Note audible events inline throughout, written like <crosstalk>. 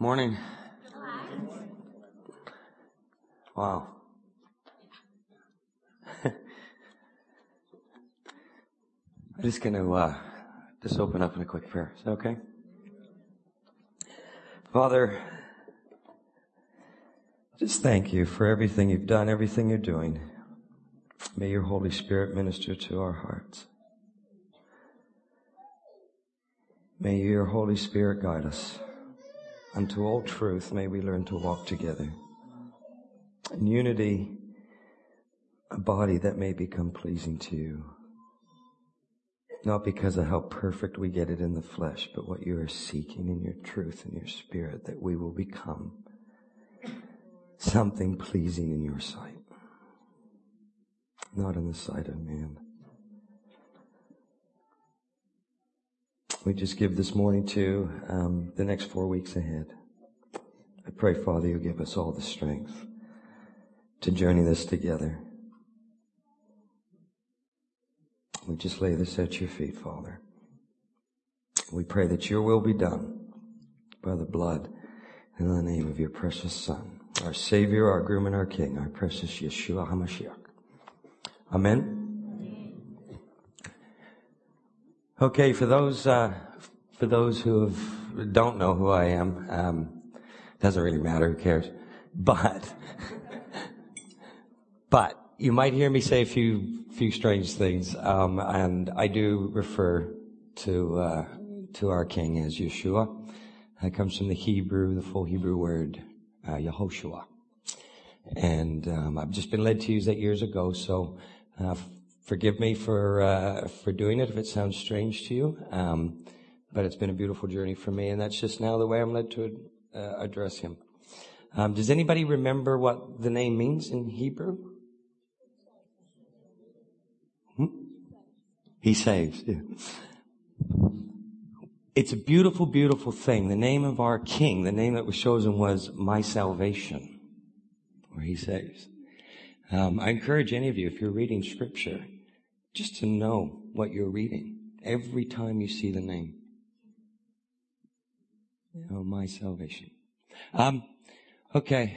Morning. Wow. <laughs> I'm just going to uh, just open up in a quick prayer. Is that okay? Father, just thank you for everything you've done, everything you're doing. May your Holy Spirit minister to our hearts. May your Holy Spirit guide us unto all truth, may we learn to walk together. In unity, a body that may become pleasing to you. Not because of how perfect we get it in the flesh, but what you are seeking in your truth and your spirit, that we will become something pleasing in your sight. Not in the sight of man. we just give this morning to um, the next four weeks ahead. I pray, Father, you give us all the strength to journey this together. We just lay this at your feet, Father. We pray that your will be done by the blood and the name of your precious Son, our Savior, our groom, and our King, our precious Yeshua HaMashiach. Amen. Okay, for those uh, for those who have, don't know who I am, um, doesn't really matter. Who cares? But <laughs> but you might hear me say a few few strange things, um, and I do refer to uh, to our King as Yeshua. That comes from the Hebrew, the full Hebrew word uh, Yehoshua, and um, I've just been led to use that years ago. So uh, forgive me for uh, for doing it if it sounds strange to you. Um, but it's been a beautiful journey for me, and that's just now the way I'm led to uh, address him. Um, does anybody remember what the name means in Hebrew? Hmm? He saves. Yeah. It's a beautiful, beautiful thing. The name of our King, the name that was chosen was My Salvation, where He saves. Um, I encourage any of you, if you're reading Scripture, just to know what you're reading every time you see the name. Yeah. Oh, my salvation. Um, okay.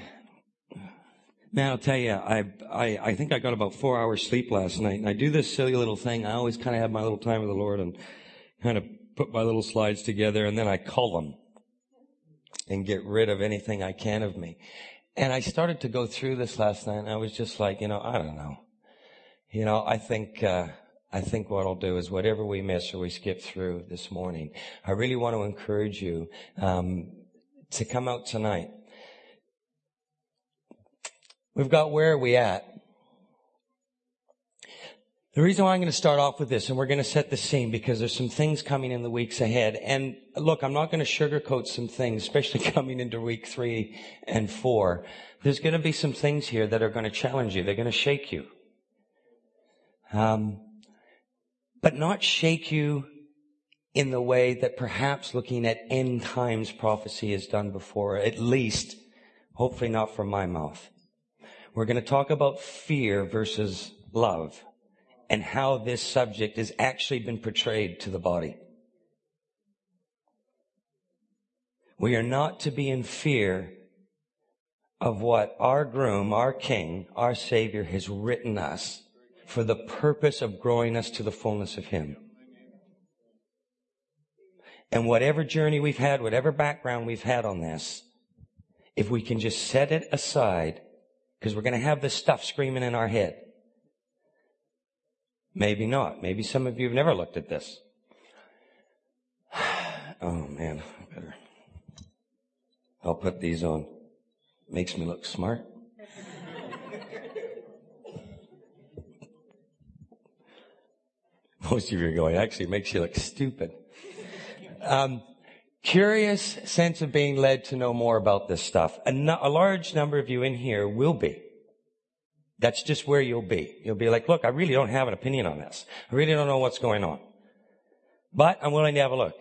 Man, I'll tell you, I, I, I think I got about four hours sleep last night, and I do this silly little thing. I always kind of have my little time with the Lord and kind of put my little slides together, and then I cull them and get rid of anything I can of me. And I started to go through this last night, and I was just like, you know, I don't know. You know, I think, uh, I think what I'll do is whatever we miss or we skip through this morning, I really want to encourage you, um, to come out tonight. We've got where are we at? The reason why I'm going to start off with this, and we're going to set the scene because there's some things coming in the weeks ahead. And look, I'm not going to sugarcoat some things, especially <laughs> coming into week three and four. There's going to be some things here that are going to challenge you. They're going to shake you um, but not shake you in the way that perhaps looking at end times prophecy is done before, at least, hopefully not from my mouth. We're going to talk about fear versus love and how this subject has actually been portrayed to the body. We are not to be in fear of what our groom, our king, our savior has written us for the purpose of growing us to the fullness of Him. And whatever journey we've had, whatever background we've had on this, if we can just set it aside, because we're going to have this stuff screaming in our head. Maybe not. Maybe some of you have never looked at this. <sighs> oh man, I better. I'll put these on. Makes me look smart. Most of you are going, actually, it makes you look stupid. Um, curious sense of being led to know more about this stuff. A, no, a large number of you in here will be. That's just where you'll be. You'll be like, look, I really don't have an opinion on this. I really don't know what's going on. But I'm willing to have a look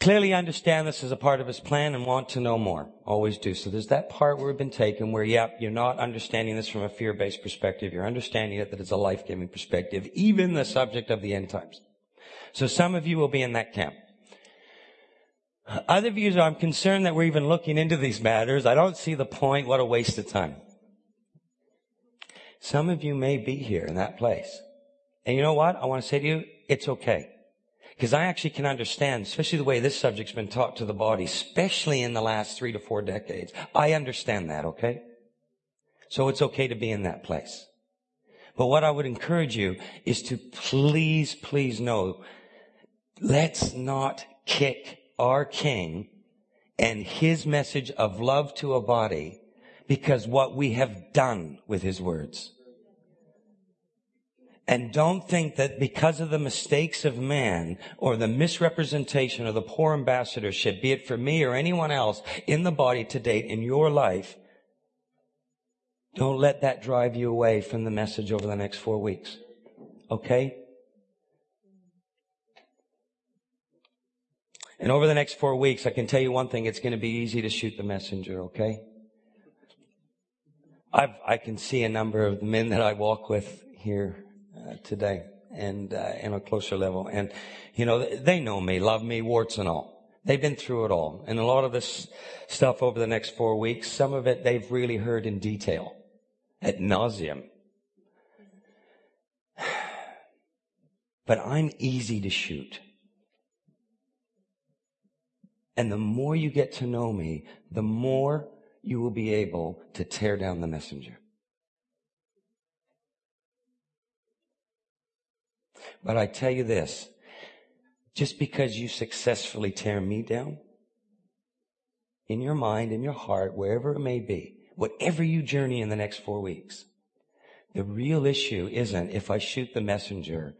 clearly understand this as a part of his plan and want to know more. Always do. So there's that part where we've been taken where, yep, you're not understanding this from a fear-based perspective. You're understanding it that it's a life-giving perspective, even the subject of the end times. So some of you will be in that camp. Other views are, I'm concerned that we're even looking into these matters. I don't see the point. What a waste of time. Some of you may be here in that place. And you know what? I want to say to you, it's okay. Because I actually can understand, especially the way this subject's been taught to the body, especially in the last three to four decades. I understand that, okay? So it's okay to be in that place. But what I would encourage you is to please, please know, let's not kick our King and his message of love to a body because what we have done with his words. And don't think that because of the mistakes of man or the misrepresentation or the poor ambassadorship, be it for me or anyone else in the body to date in your life, don't let that drive you away from the message over the next four weeks. Okay? And over the next four weeks, I can tell you one thing, it's going to be easy to shoot the messenger, okay? I've, I can see a number of the men that I walk with here today and uh, in a closer level. And, you know, they know me, love me, warts and all. They've been through it all. And a lot of this stuff over the next four weeks, some of it they've really heard in detail, at nauseum. <sighs> But I'm easy to shoot. And the more you get to know me, the more you will be able to tear down the messenger. But I tell you this, just because you successfully tear me down, in your mind, in your heart, wherever it may be, whatever you journey in the next four weeks, the real issue isn't if I shoot the messenger,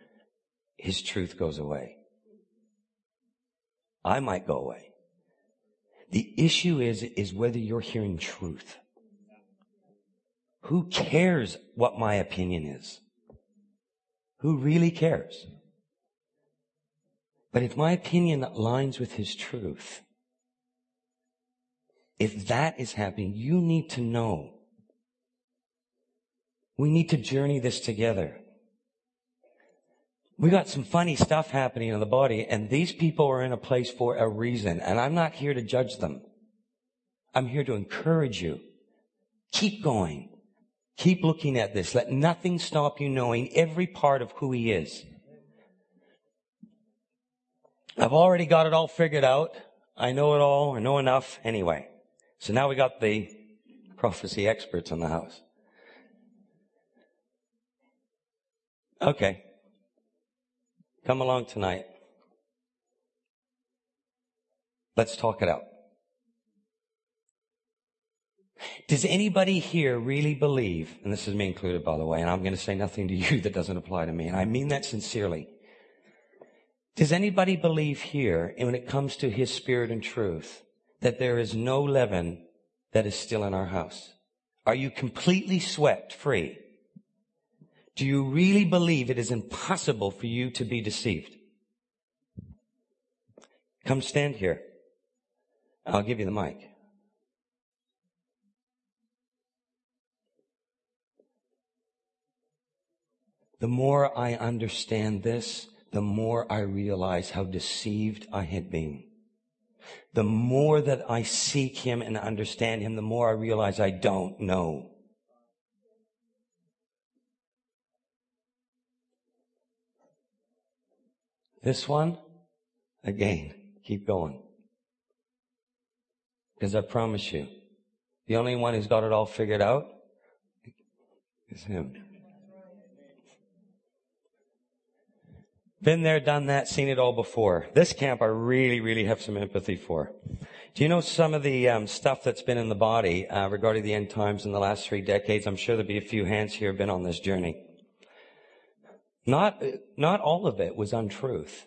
his truth goes away. I might go away. The issue is, is whether you're hearing truth. Who cares what my opinion is? Who really cares? But if my opinion aligns with his truth, if that is happening, you need to know. We need to journey this together. We got some funny stuff happening in the body, and these people are in a place for a reason, and I'm not here to judge them. I'm here to encourage you. Keep going. Keep looking at this. Let nothing stop you knowing every part of who he is. I've already got it all figured out. I know it all. I know enough. Anyway. So now we got the prophecy experts in the house. Okay. Come along tonight. Let's talk it out. Does anybody here really believe, and this is me included by the way, and I'm going to say nothing to you <laughs> that doesn't apply to me, and I mean that sincerely. Does anybody believe here, and when it comes to his spirit and truth, that there is no leaven that is still in our house? Are you completely swept free? Do you really believe it is impossible for you to be deceived? Come stand here. I'll give you the mic. The more I understand this, the more I realize how deceived I had been. The more that I seek Him and understand Him, the more I realize I don't know. This one, again, keep going. Because I promise you, the only one who's got it all figured out is Him. Been there, done that, seen it all before. This camp I really, really have some empathy for. Do you know some of the um, stuff that's been in the body uh, regarding the end times in the last three decades? I'm sure there'll be a few hands here have been on this journey. Not, not all of it was untruth.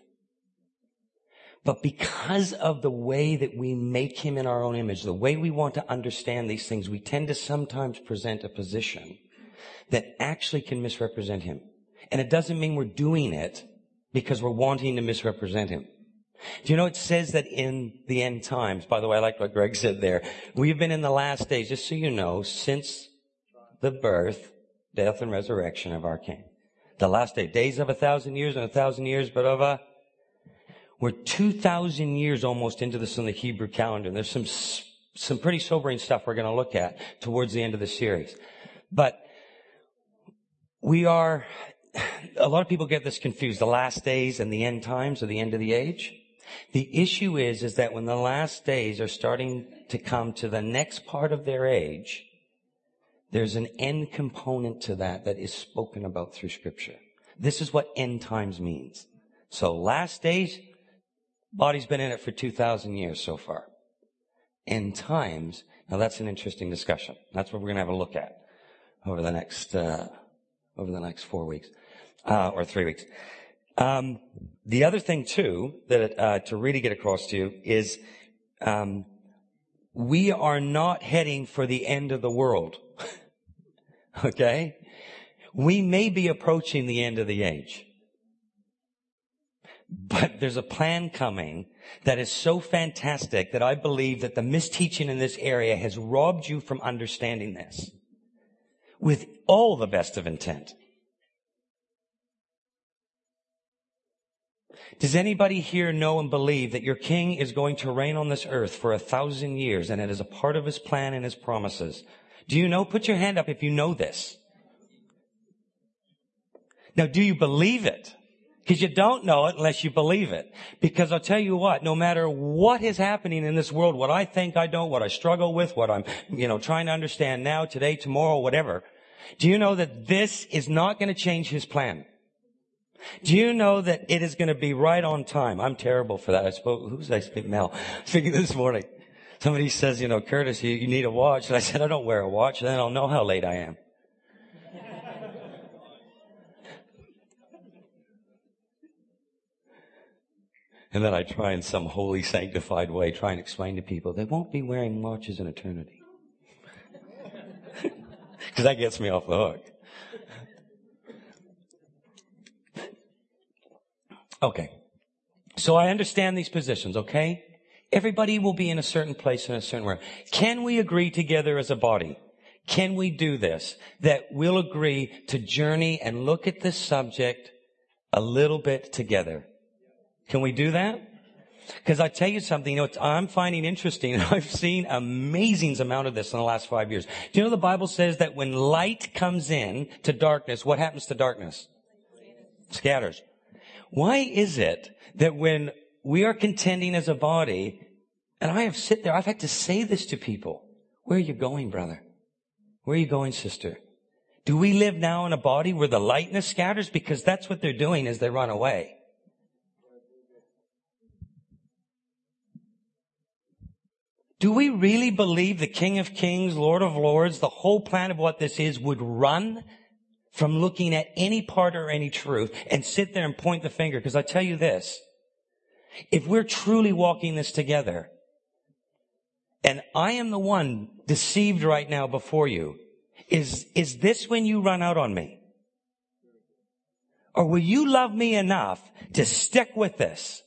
But because of the way that we make him in our own image, the way we want to understand these things, we tend to sometimes present a position that actually can misrepresent him. And it doesn't mean we're doing it because we're wanting to misrepresent him. Do you know it says that in the end times, by the way, I like what Greg said there, we've been in the last days, just so you know, since the birth, death, and resurrection of our King. The last day, days of a thousand years and a thousand years, but of a, We're 2,000 years almost into this in the Hebrew calendar. And There's some, some pretty sobering stuff we're going to look at towards the end of the series. But we are, a lot of people get this confused, the last days and the end times or the end of the age. The issue is, is that when the last days are starting to come to the next part of their age, there's an end component to that that is spoken about through scripture. This is what end times means. So last days, body's been in it for 2,000 years so far. End times, now that's an interesting discussion. That's what we're going to have a look at over the next, uh, over the next four weeks, uh, or three weeks. Um, the other thing too that uh, to really get across to you is um, we are not heading for the end of the world. <laughs> okay, we may be approaching the end of the age, but there's a plan coming that is so fantastic that I believe that the misteaching in this area has robbed you from understanding this with all the best of intent. Does anybody here know and believe that your king is going to reign on this earth for a thousand years and it is a part of his plan and his promises? Do you know? Put your hand up if you know this. Now, do you believe it? Because you don't know it unless you believe it. Because I'll tell you what, no matter what is happening in this world, what I think I don't, what I struggle with, what I'm, you know, trying to understand now, today, tomorrow, whatever, do you know that this is not going to change his plan? Do you know that it is going to be right on time? I'm terrible for that. I spoke, who was I speaking? Mel. <laughs> Speaking this morning. Somebody says, you know, Curtis, you, you need a watch. And I said, I don't wear a watch. Then I'll know how late I am. <laughs> and then I try in some holy, sanctified way, try and explain to people, they won't be wearing watches in eternity. Because that gets me off the hook. Okay. So I understand these positions, okay? Everybody will be in a certain place in a certain way. Can we agree together as a body? Can we do this? That we'll agree to journey and look at this subject a little bit together. Can we do that? Because I tell you something, you know, I'm finding interesting, <laughs> I've seen amazing amount of this in the last five years. Do you know the Bible says that when light comes in to darkness, what happens to darkness? Scatters. Why is it that when we are contending as a body, and I have sit there, I've had to say this to people. Where are you going, brother? Where are you going, sister? Do we live now in a body where the lightness scatters? Because that's what they're doing as they run away. Do we really believe the King of Kings, Lord of Lords, the whole plan of what this is would run from looking at any part or any truth and sit there and point the finger. Because I tell you this, if we're truly walking this together, and I am the one deceived right now before you, is, is this when you run out on me? Or will you love me enough to stick with this?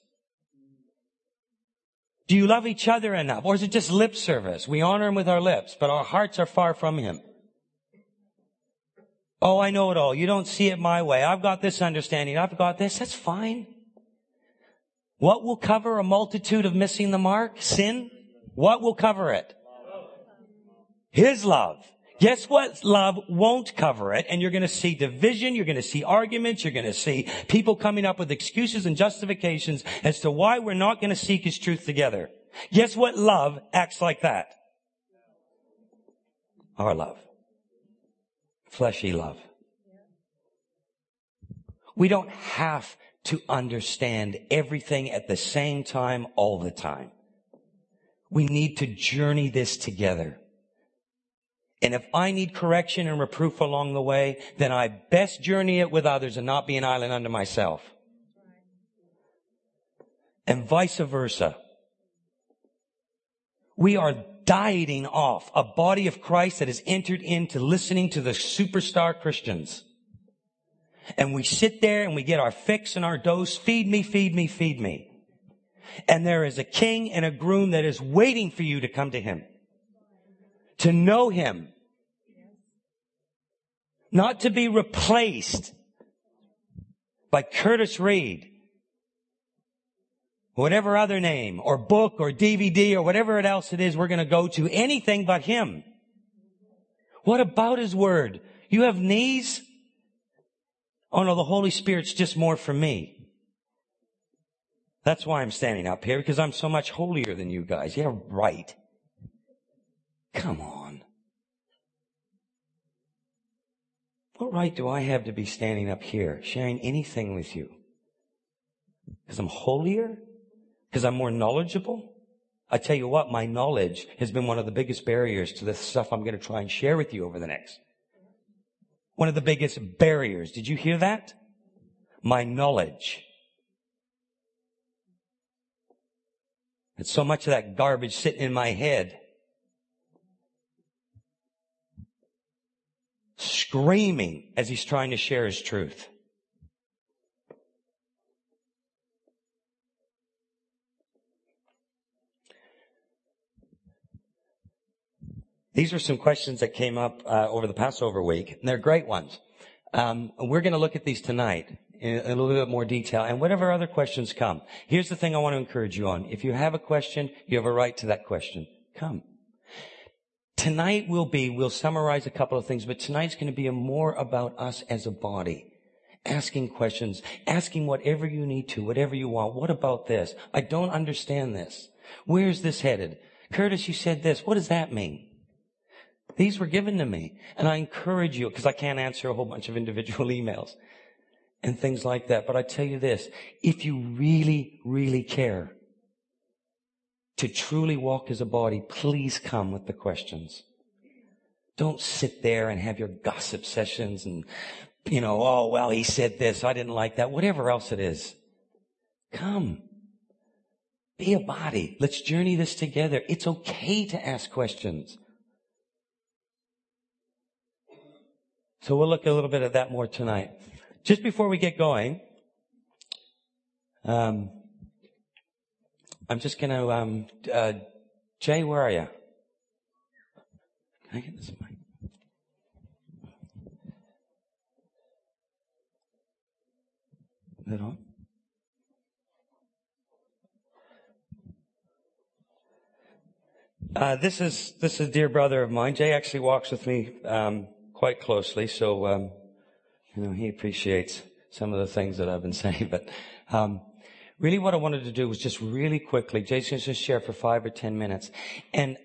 Do you love each other enough? Or is it just lip service? We honor him with our lips, but our hearts are far from him. Oh, I know it all. You don't see it my way. I've got this understanding. I've got this. That's fine. What will cover a multitude of missing the mark? Sin? What will cover it? His love. Guess what? Love won't cover it. And you're going to see division. You're going to see arguments. You're going to see people coming up with excuses and justifications as to why we're not going to seek his truth together. Guess what? Love acts like that. Our love fleshy love. We don't have to understand everything at the same time all the time. We need to journey this together. And if I need correction and reproof along the way, then I best journey it with others and not be an island unto myself. And vice versa. We are dieting off a body of Christ that has entered into listening to the superstar Christians. And we sit there and we get our fix and our dose. Feed me, feed me, feed me. And there is a king and a groom that is waiting for you to come to him. To know him. Not to be replaced by Curtis Reid. whatever other name or book or DVD or whatever else it is we're going to go to, anything but Him. What about His Word? You have knees? Oh no, the Holy Spirit's just more for me. That's why I'm standing up here, because I'm so much holier than you guys. Yeah, right. Come on. What right do I have to be standing up here, sharing anything with you? Because I'm holier? Because I'm more knowledgeable? I tell you what, my knowledge has been one of the biggest barriers to the stuff I'm going to try and share with you over the next. One of the biggest barriers. Did you hear that? My knowledge. It's so much of that garbage sitting in my head. Screaming as he's trying to share his truth. These are some questions that came up uh, over the Passover week, and they're great ones. Um, we're going to look at these tonight in a little bit more detail, and whatever other questions come. Here's the thing I want to encourage you on: if you have a question, you have a right to that question. Come. Tonight will be, we'll summarize a couple of things, but tonight's going to be more about us as a body. Asking questions, asking whatever you need to, whatever you want. What about this? I don't understand this. Where's this headed? Curtis, you said this. What does that mean? These were given to me. And I encourage you, because I can't answer a whole bunch of individual <laughs> emails and things like that. But I tell you this, if you really, really care to truly walk as a body, please come with the questions. Don't sit there and have your gossip sessions and, you know, oh, well, he said this. I didn't like that. Whatever else it is. Come. Be a body. Let's journey this together. It's okay to ask questions. So we'll look a little bit at that more tonight. Just before we get going, um, I'm just going to, um, uh, Jay, where are you? Can I get this mic? Is it on? Uh, this is this is a dear brother of mine. Jay actually walks with me um, quite closely, so um, you know he appreciates some of the things that I've been saying. <laughs> But um, really, what I wanted to do was just really quickly, Jason's just share for five or ten minutes, and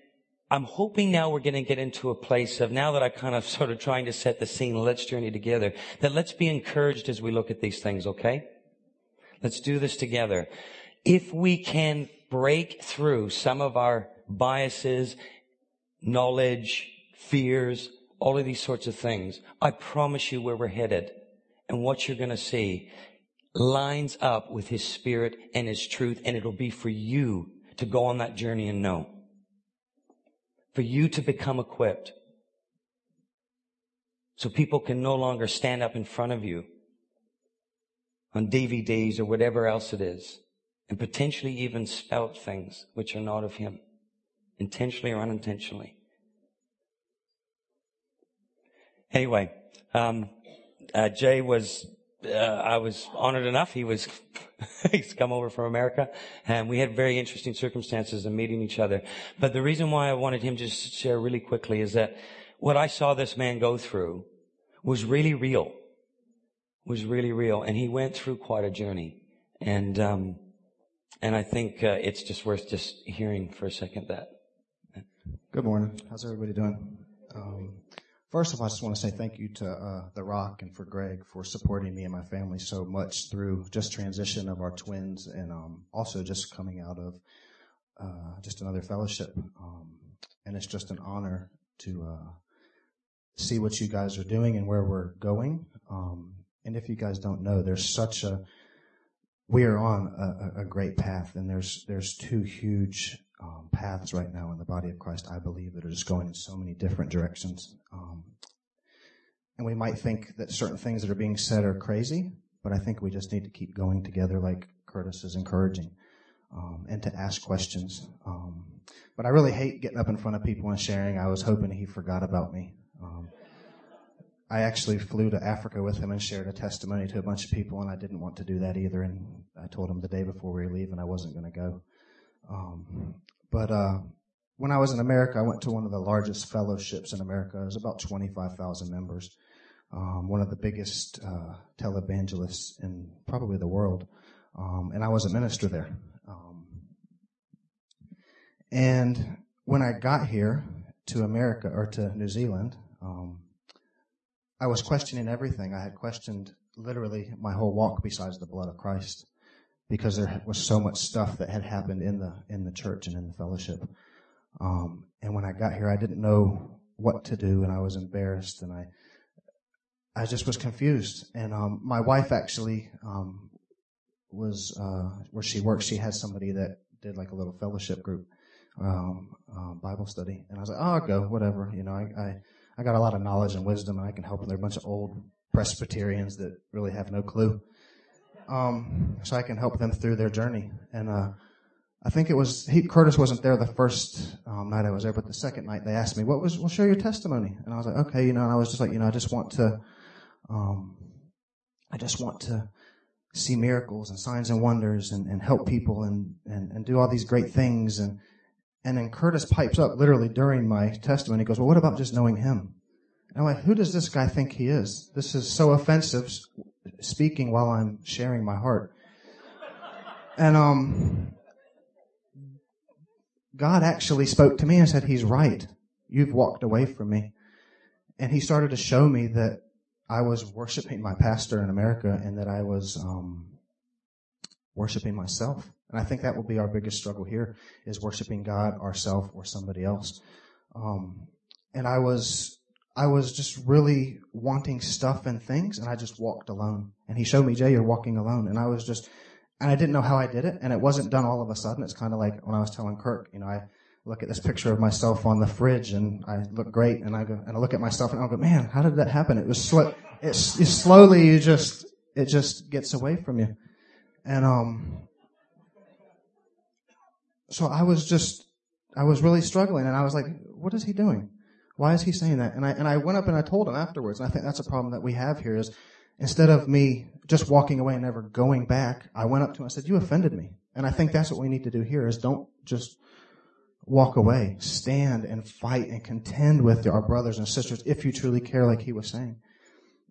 I'm hoping now we're going to get into a place of now that I kind of <laughs> sort of trying to set the scene. Let's journey together. That let's be encouraged as we look at these things. Okay, let's do this together. If we can break through some of our biases, knowledge, fears, all of these sorts of things. I promise you where we're headed and what you're going to see lines up with his spirit and his truth. And it'll be for you to go on that journey and know. For you to become equipped. So people can no longer stand up in front of you on DVDs or whatever else it is and potentially even spout things which are not of him, intentionally or unintentionally. Anyway, um, uh, Jay was, uh, I was honored enough. He was, <laughs> he's come over from America and we had very interesting circumstances in meeting each other. But the reason why I wanted him to share really quickly is that what I saw this man go through was really real, was really real. And he went through quite a journey. And, um, and I think uh, it's just worth just hearing for a second that. Good morning. How's everybody doing? Um, First of all, I just want to say thank you to uh, The Rock and for Greg for supporting me and my family so much through just transition of our twins and um, also just coming out of uh, just another fellowship. Um, and it's just an honor to uh, see what you guys are doing and where we're going. Um, and if you guys don't know, there's such a we are on a, a great path, and there's there's two huge um, paths right now in the body of Christ, I believe, that are just going in so many different directions. Um, and we might think that certain things that are being said are crazy, but I think we just need to keep going together, like Curtis is encouraging, um, and to ask questions. Um, but I really hate getting up in front of people and sharing. I was hoping he forgot about me. Um, I actually flew to Africa with him and shared a testimony to a bunch of people, and I didn't want to do that either. And I told him the day before we were leaving I wasn't going to go. Um, but uh, when I was in America, I went to one of the largest fellowships in America. It was about 25,000 members, um, one of the biggest uh, televangelists in probably the world. Um, and I was a minister there. Um, and when I got here to America or to New Zealand, um, I was questioning everything. I had questioned literally my whole walk besides the blood of Christ because there was so much stuff that had happened in the in the church and in the fellowship. Um, and when I got here, I didn't know what to do, and I was embarrassed, and I I just was confused. And um, my wife actually um, was uh, where she works. She has somebody that did like a little fellowship group um, uh, Bible study, and I was like, oh, I'll go, whatever. You know, I, I I got a lot of knowledge and wisdom, and I can help them. They're a bunch of old Presbyterians that really have no clue. Um, so I can help them through their journey. And uh, I think it was he, Curtis wasn't there the first um, night I was there, but the second night they asked me, "What was? Well, share your testimony." And I was like, "Okay, you know." And I was just like, you know, I just want to, um, I just want to see miracles and signs and wonders and, and help people and, and and do all these great things and and then Curtis pipes up literally during my testimony. He goes, well, what about just knowing him? And I'm like, who does this guy think he is? This is so offensive speaking while I'm sharing my heart. And, um, God actually spoke to me and said, he's right. You've walked away from me. And he started to show me that I was worshiping my pastor in America and that I was, um, worshiping myself. And I think that will be our biggest struggle here is worshiping God, ourself, or somebody else. Um, and I was, I was just really wanting stuff and things, and I just walked alone. And he showed me, Jay, you're walking alone. And I was just, and I didn't know how I did it, and it wasn't done all of a sudden. It's kind of like when I was telling Kirk, you know, I look at this picture of myself on the fridge, and I look great, and I go, and I look at myself, and I go, man, how did that happen? It was slow. It's, it's slowly, you just, it just gets away from you. And, um, so I was just, I was really struggling and I was like, what is he doing? Why is he saying that? And I, and I went up and I told him afterwards. And I think that's a problem that we have here is instead of me just walking away and never going back, I went up to him and said, you offended me. And I think that's what we need to do here is don't just walk away. Stand and fight and contend with our brothers and sisters if you truly care like he was saying.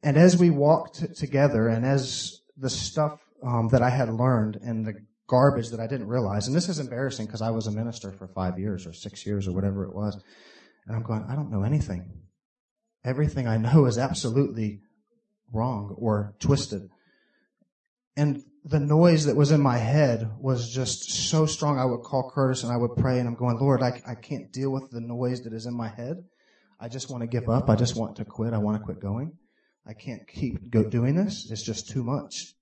And as we walked together and as the stuff um, that I had learned and the garbage that I didn't realize. And this is embarrassing because I was a minister for five years or six years or whatever it was. And I'm going, I don't know anything. Everything I know is absolutely wrong or twisted. And the noise that was in my head was just so strong. I would call Curtis and I would pray and I'm going, Lord, I, I can't deal with the noise that is in my head. I just want to give up. I just want to quit. I want to quit going. I can't keep go doing this. It's just too much.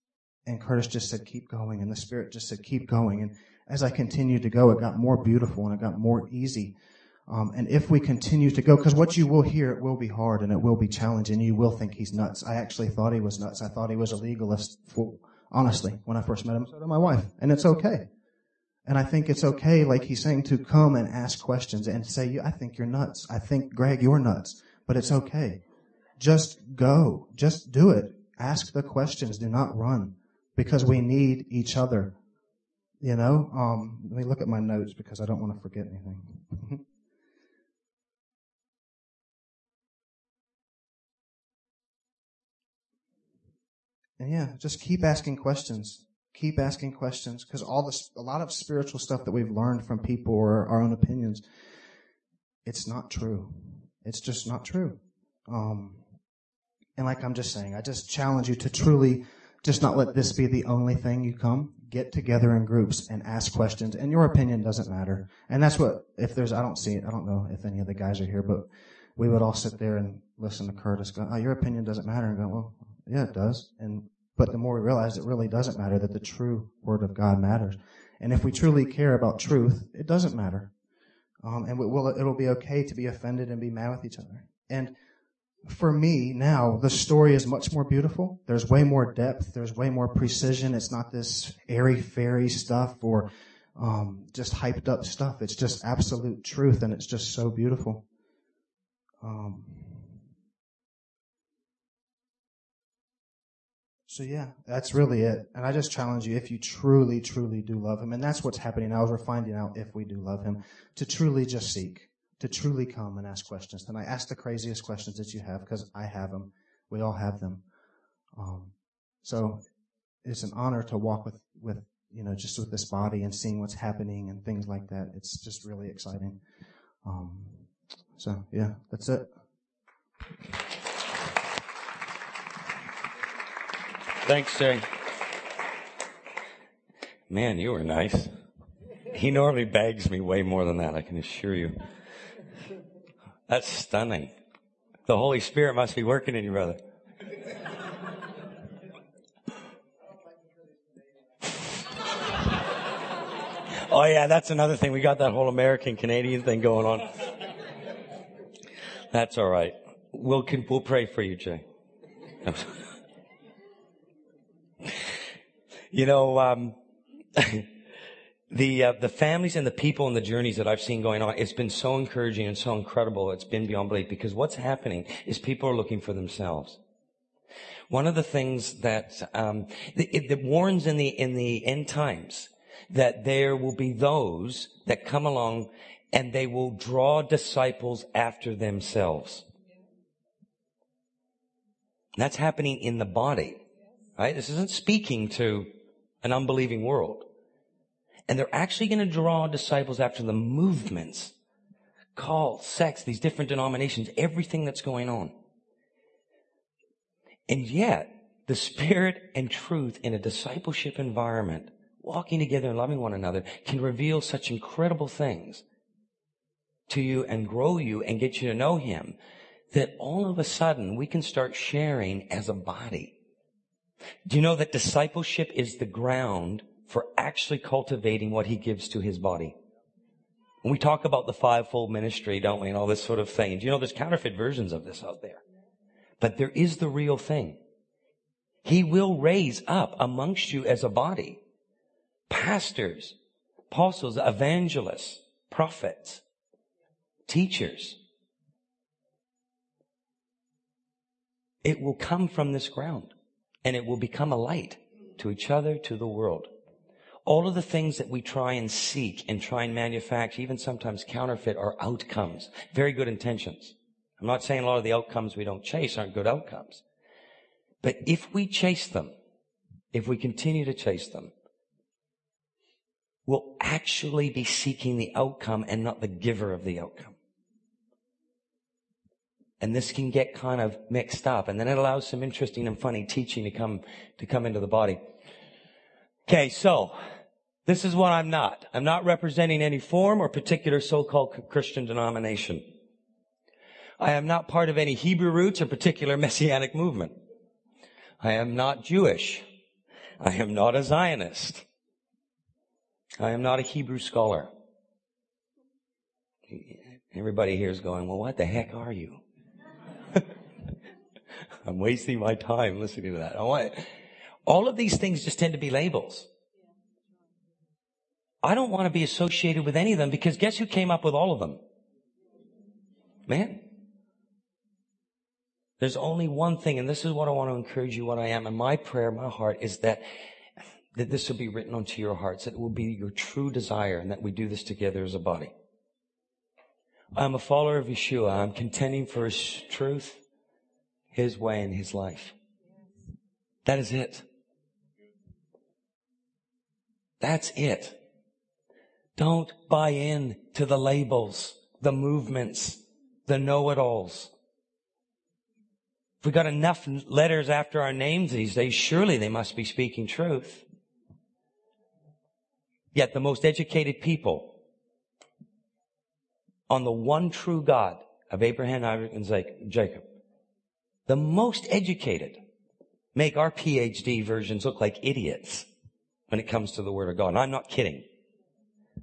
And Curtis just said, keep going. And the Spirit just said, keep going. And as I continued to go, it got more beautiful and it got more easy. Um, and if we continue to go, because what you will hear, it will be hard and it will be challenging. You will think he's nuts. I actually thought he was nuts. I thought he was a legalist. For, honestly, when I first met him, so did my wife. And it's okay. And I think it's okay, like he's saying, to come and ask questions and say, I think you're nuts. I think, Greg, you're nuts. But it's okay. Just go. Just do it. Ask the questions. Do not run because we need each other. You know, um, let me look at my notes because I don't want to forget anything. <laughs> and yeah, just keep asking questions. Keep asking questions because all this, a lot of spiritual stuff that we've learned from people or our own opinions, it's not true. It's just not true. Um, and like I'm just saying, I just challenge you to truly just not let this be the only thing you come. Get together in groups and ask questions, and your opinion doesn't matter. And that's what, if there's, I don't see it, I don't know if any of the guys are here, but we would all sit there and listen to Curtis go, oh, your opinion doesn't matter, and go, well, yeah, it does. And, but the more we realize it really doesn't matter, that the true Word of God matters. And if we truly care about truth, it doesn't matter. Um, and will, it'll be okay to be offended and be mad with each other. And for me now, the story is much more beautiful. There's way more depth. There's way more precision. It's not this airy fairy stuff or um, just hyped up stuff. It's just absolute truth, and it's just so beautiful. Um, So yeah, that's really it. And I just challenge you, if you truly, truly do love him, and that's what's happening now, we're finding out if we do love him, to truly just seek, to truly come and ask questions. And I ask the craziest questions that you have, because I have them. We all have them. Um, so it's an honor to walk with, with, you know, just with this body and seeing what's happening and things like that. It's just really exciting. Um, so yeah, that's it. Thanks, Jay. Man, you were nice. He normally bags me way more than that, I can assure you. That's stunning. The Holy Spirit must be working in you, brother. Oh yeah, that's another thing. We got that whole American Canadian thing going on. That's all right. We'll we'll pray for you, Jay. You know, um, <laughs> the uh, the families and the people and the journeys that I've seen going on, it's been so encouraging and so incredible. It's been beyond belief because what's happening is people are looking for themselves. One of the things that um, it, it warns in the in the end times that there will be those that come along and they will draw disciples after themselves. That's happening in the body, right? This isn't speaking to an unbelieving world. And they're actually going to draw disciples after the movements, cults, sects, these different denominations, everything that's going on. And yet, the spirit and truth in a discipleship environment walking together and loving one another can reveal such incredible things to you and grow you and get you to know Him that all of a sudden we can start sharing as a body. Do you know that discipleship is the ground for actually cultivating what He gives to His body? When we talk about the fivefold ministry, don't we, and all this sort of thing. Do you know there's counterfeit versions of this out there? But there is the real thing. He will raise up amongst you as a body pastors, apostles, evangelists, prophets, teachers. It will come from this ground and it will become a light to each other, to the world. All of the things that we try and seek and try and manufacture, even sometimes counterfeit, are outcomes. Very good intentions. I'm not saying a lot of the outcomes we don't chase aren't good outcomes. But if we chase them, if we continue to chase them, we'll actually be seeking the outcome and not the giver of the outcome. And this can get kind of mixed up and then it allows some interesting and funny teaching to come, to come into the body. Okay, so this is what I'm not. I'm not representing any form or particular so-called Christian denomination. I am not part of any Hebrew roots or particular <laughs> messianic movement. I am not Jewish. I am not a Zionist. I am not a Hebrew scholar. Everybody here is going, well, what the heck are you? <laughs> I'm wasting my time listening to that. I want, all of these things just tend to be labels. I don't want to be associated with any of them because guess who came up with all of them? Man. There's only one thing, and this is what I want to encourage you, what I am, and my prayer, my heart is that that this will be written onto your hearts, that it will be your true desire, and that we do this together as a body. I'm a follower of Yeshua. I'm contending for His truth, His way, in His life. That is it. That's it. Don't buy in to the labels, the movements, the know-it-alls. If we got enough letters after our names these days, surely they must be speaking truth. Yet the most educated people on the one true God of Abraham, Isaac, and Jacob, the most educated make our PhD versions look like idiots when it comes to the Word of God. And I'm not kidding.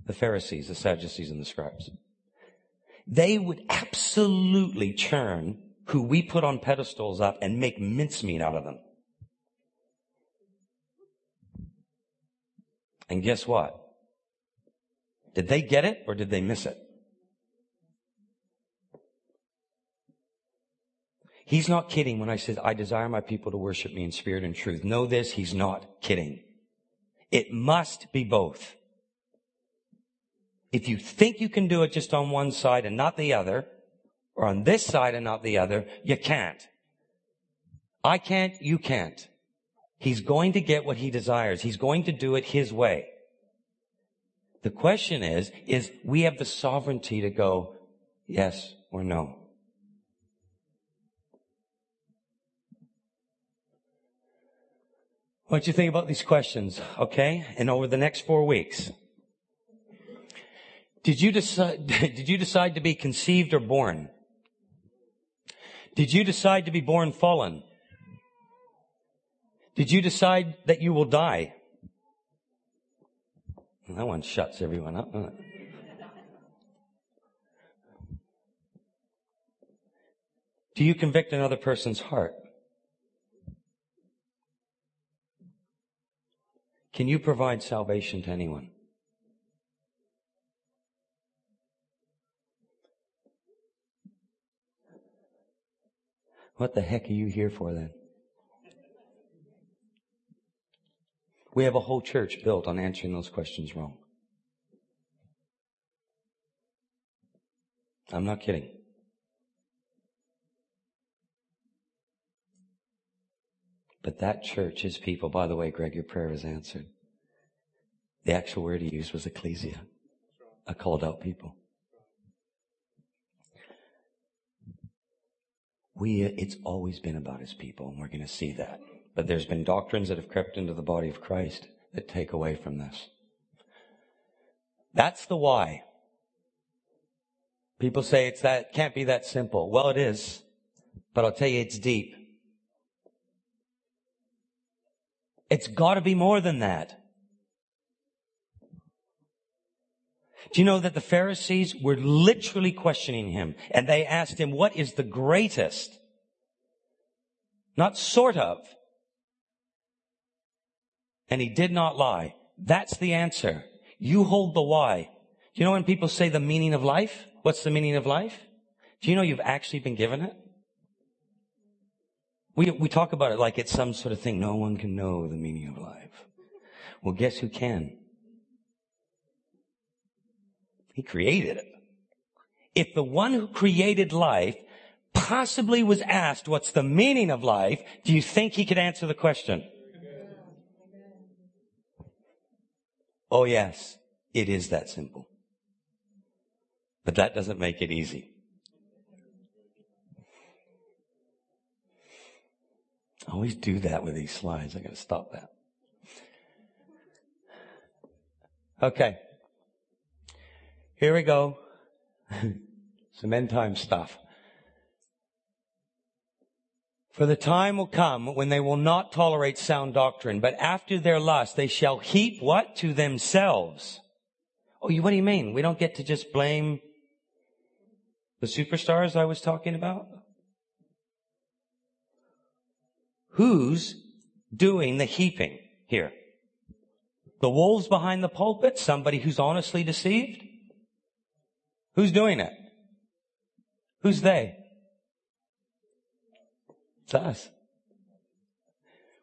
The Pharisees, the Sadducees, and the scribes. They would absolutely churn who we put on pedestals up and make mincemeat out of them. And guess what? Did they get it or did they miss it? He's not kidding when I said, I desire my people to worship me in spirit and truth. Know this, he's not kidding. It must be both. If you think you can do it just on one side and not the other, or on this side and not the other, you can't. I can't, you can't. He's going to get what he desires. He's going to do it his way. The question is, is we have the sovereignty to go yes or no. What you think about these questions? Okay. And over the next four weeks, did you decide, <laughs> did you decide to be conceived or born? Did you decide to be born fallen? Did you decide that you will die? That one shuts everyone up? Do you convict another person's heart? Can you provide salvation to anyone? What the heck are you here for then? We have a whole church built on answering those questions wrong. I'm not kidding. But that church is people. By the way, Greg, your prayer was answered. The actual word he used was ecclesia, a called out people. We, it's always been about his people, and we're going to see that. But there's been doctrines that have crept into the body of Christ that take away from this. That's the why. People say it's that, can't be that simple. Well, it is. But I'll tell you, it's deep. It's gotta be more than that. Do you know that the Pharisees were literally questioning him and they asked him, what is the greatest? Not sort of. And he did not lie. That's the answer. You hold the why. Do you know when people say the meaning of life? What's the meaning of life? Do you know you've actually been given it? We, we talk about it like it's some sort of thing. No one can know the meaning of life. Well, guess who can? He created it. If the one who created life possibly was asked what's the meaning of life, do you think he could answer the question? Oh yes, it is that simple. But that doesn't make it easy. I always do that with these slides. I gotta stop that. Okay. Here we go. <laughs> Some end time stuff. For the time will come when they will not tolerate sound doctrine, but after their lust they shall heap what? To themselves. Oh, you, what do you mean? We don't get to just blame the superstars I was talking about? Who's doing the heaping here? The wolves behind the pulpit? Somebody who's honestly deceived? Who's doing it? Who's they? It's us.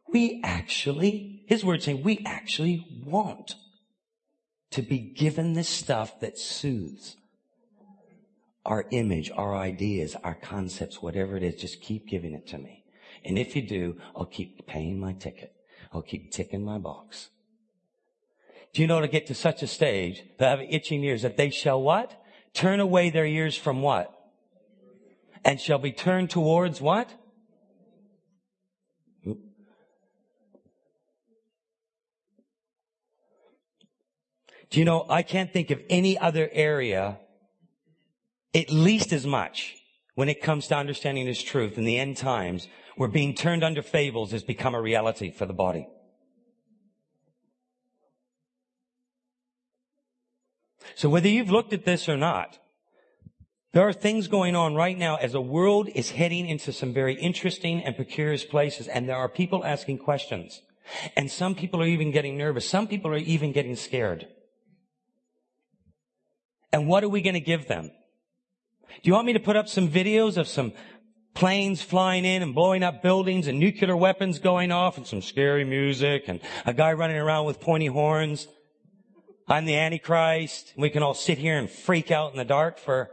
We actually, his words say, we actually want to be given this stuff that soothes our image, our ideas, our concepts, whatever it is. Just keep giving it to me. And if you do, I'll keep paying my ticket. I'll keep ticking my box. Do you know to get to such a stage, to have itching ears, that they shall what? Turn away their ears from what? And shall be turned towards what? Do you know, I can't think of any other area at least as much when it comes to understanding this truth in the end times where being turned under fables has become a reality for the body. So whether you've looked at this or not, there are things going on right now as the world is heading into some very interesting and precarious places, and there are people asking questions. And some people are even getting nervous. Some people are even getting scared. And what are we going to give them? Do you want me to put up some videos of some planes flying in and blowing up buildings and nuclear weapons going off and some scary music and a guy running around with pointy horns. I'm the Antichrist. We can all sit here and freak out in the dark for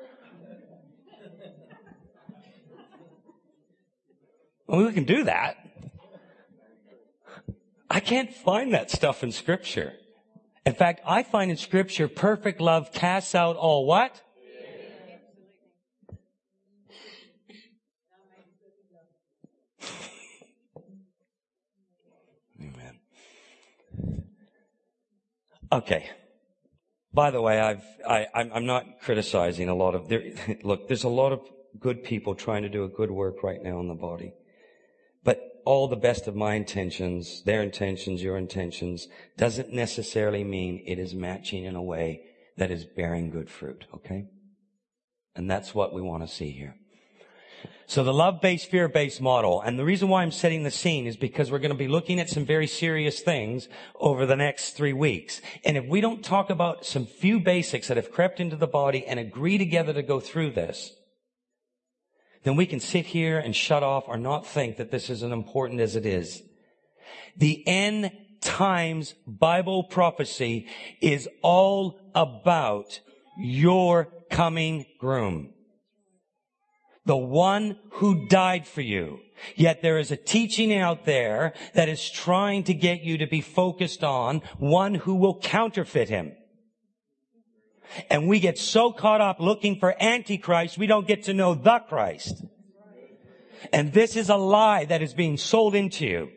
well, we can do that. I can't find that stuff in scripture. In fact, I find in scripture perfect love casts out all what? Okay. By the way, I've, I, I'm not criticizing a lot of, there, <laughs> look, there's a lot of good people trying to do a good work right now in the body But all the best of my intentions, their intentions, your intentions, doesn't necessarily mean it is matching in a way that is bearing good fruit, okay? And that's what we want to see here. So the love-based, fear-based model, and the reason why I'm setting the scene is because we're going to be looking at some very serious things over the next three weeks. And if we don't talk about some few basics that have crept into the body and agree together to go through this, then we can sit here and shut off or not think that this is as important as it is. The end times Bible prophecy is all about your coming groom. The one who died for you. Yet there is a teaching out there that is trying to get you to be focused on one who will counterfeit him. And we get so caught up looking for Antichrist, we don't get to know the Christ. And this is a lie that is being sold into you.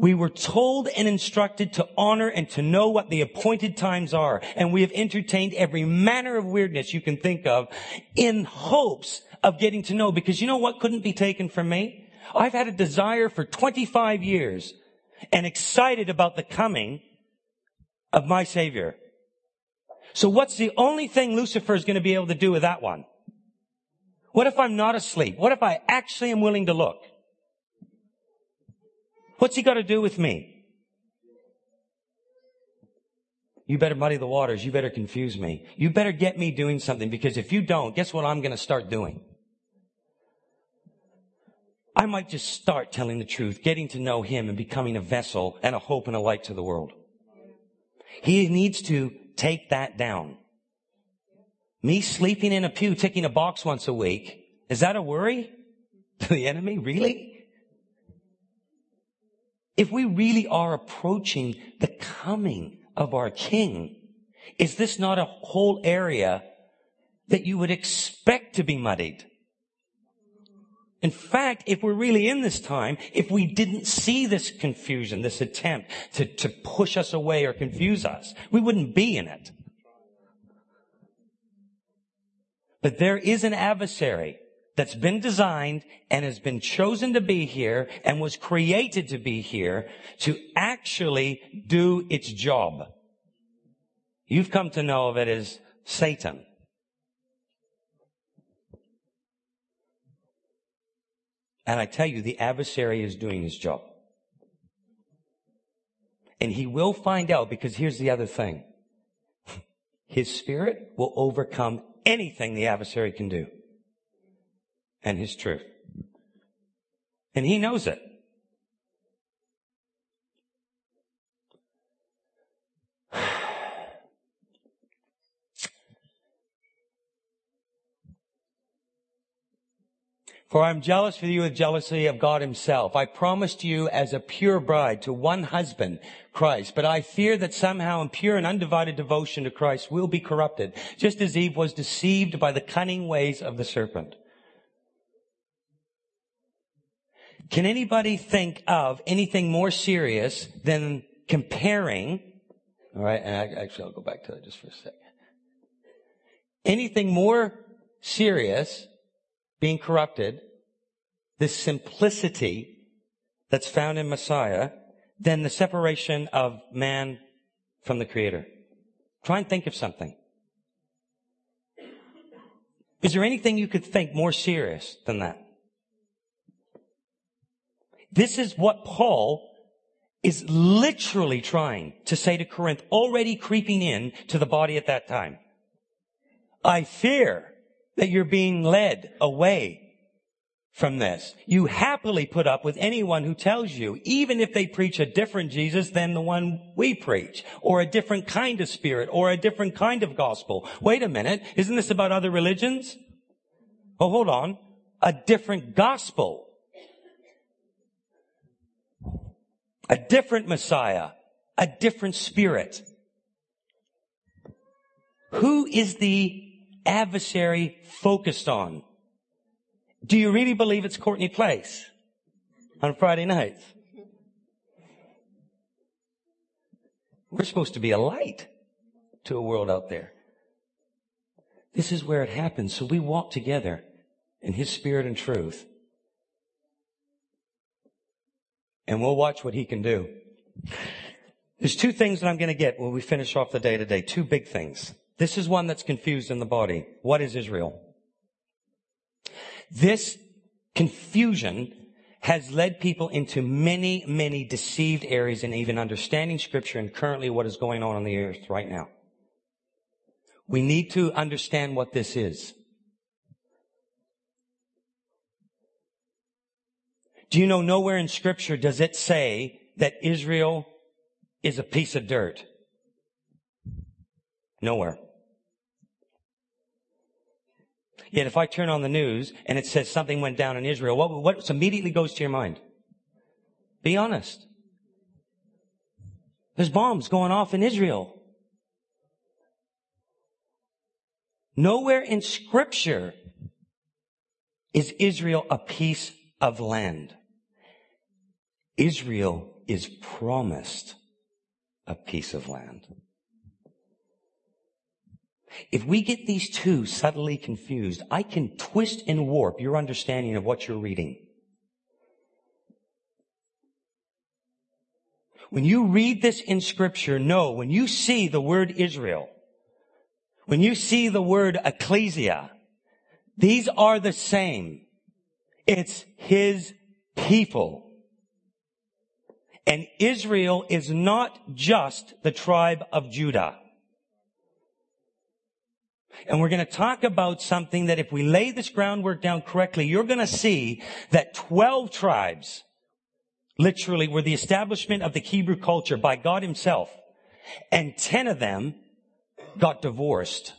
We were told and instructed to honor and to know what the appointed times are. And we have entertained every manner of weirdness you can think of in hopes of getting to know. Because you know what couldn't be taken from me? I've had a desire for 25 years and excited about the coming of my Savior. So what's the only thing Lucifer is going to be able to do with that one? What if I'm not asleep? What if I actually am willing to look? What's he got to do with me? You better muddy the waters. You better confuse me. You better get me doing something because if you don't, guess what I'm going to start doing? I might just start telling the truth, getting to know him and becoming a vessel and a hope and a light to the world. He needs to take that down. Me sleeping in a pew, ticking a box once a week, is that a worry to the enemy? Really? If we really are approaching the coming of our King, is this not a whole area that you would expect to be muddied? In fact, if we're really in this time, if we didn't see this confusion, this attempt to, to push us away or confuse us, we wouldn't be in it. But there is an adversary that's been designed and has been chosen to be here and was created to be here to actually do its job. You've come to know of it as Satan. And I tell you, the adversary is doing his job. And he will find out because here's the other thing. <laughs> His spirit will overcome anything the adversary can do. And his truth. And he knows it. <sighs> For I am jealous for you with jealousy of God himself. I promised you as a pure bride to one husband, Christ, but I fear that somehow in pure and undivided devotion to Christ will be corrupted, just as Eve was deceived by the cunning ways of the serpent. Can anybody think of anything more serious than comparing, alright, and I, actually I'll go back to that just for a second. Anything more serious being corrupted, this simplicity that's found in Messiah, than the separation of man from the Creator. Try and think of something. Is there anything you could think more serious than that? This is what Paul is literally trying to say to Corinth, already creeping in to the body at that time. I fear that you're being led away from this. You happily put up with anyone who tells you, even if they preach a different Jesus than the one we preach, or a different kind of spirit, or a different kind of gospel. Wait a minute. Isn't this about other religions? Oh, hold on. A different gospel. A different Messiah. A different spirit. Who is the adversary focused on? Do you really believe it's Courtney Place on Friday nights? We're supposed to be a light to a world out there. This is where it happens. So we walk together in His Spirit and truth. And we'll watch what He can do. There's two things that I'm going to get when we finish off the day today. Two big things. This is one that's confused in the body. What is Israel? This confusion has led people into many, many deceived areas in even understanding scripture and currently what is going on on the earth right now. We need to understand what this is. Do you know nowhere in scripture does it say that Israel is a piece of dirt? Nowhere. Yet if I turn on the news and it says something went down in Israel, what, what immediately goes to your mind? Be honest. There's bombs going off in Israel. Nowhere in scripture is Israel a piece of land. Israel is promised a piece of land. If we get these two subtly confused, I can twist and warp your understanding of what you're reading. When you read this in scripture, no, when you see the word Israel, when you see the word ecclesia, these are the same. It's his people. And Israel is not just the tribe of Judah. And we're going to talk about something that if we lay this groundwork down correctly, you're going to see that 12 tribes literally were the establishment of the Hebrew culture by God himself. And 10 of them got divorced.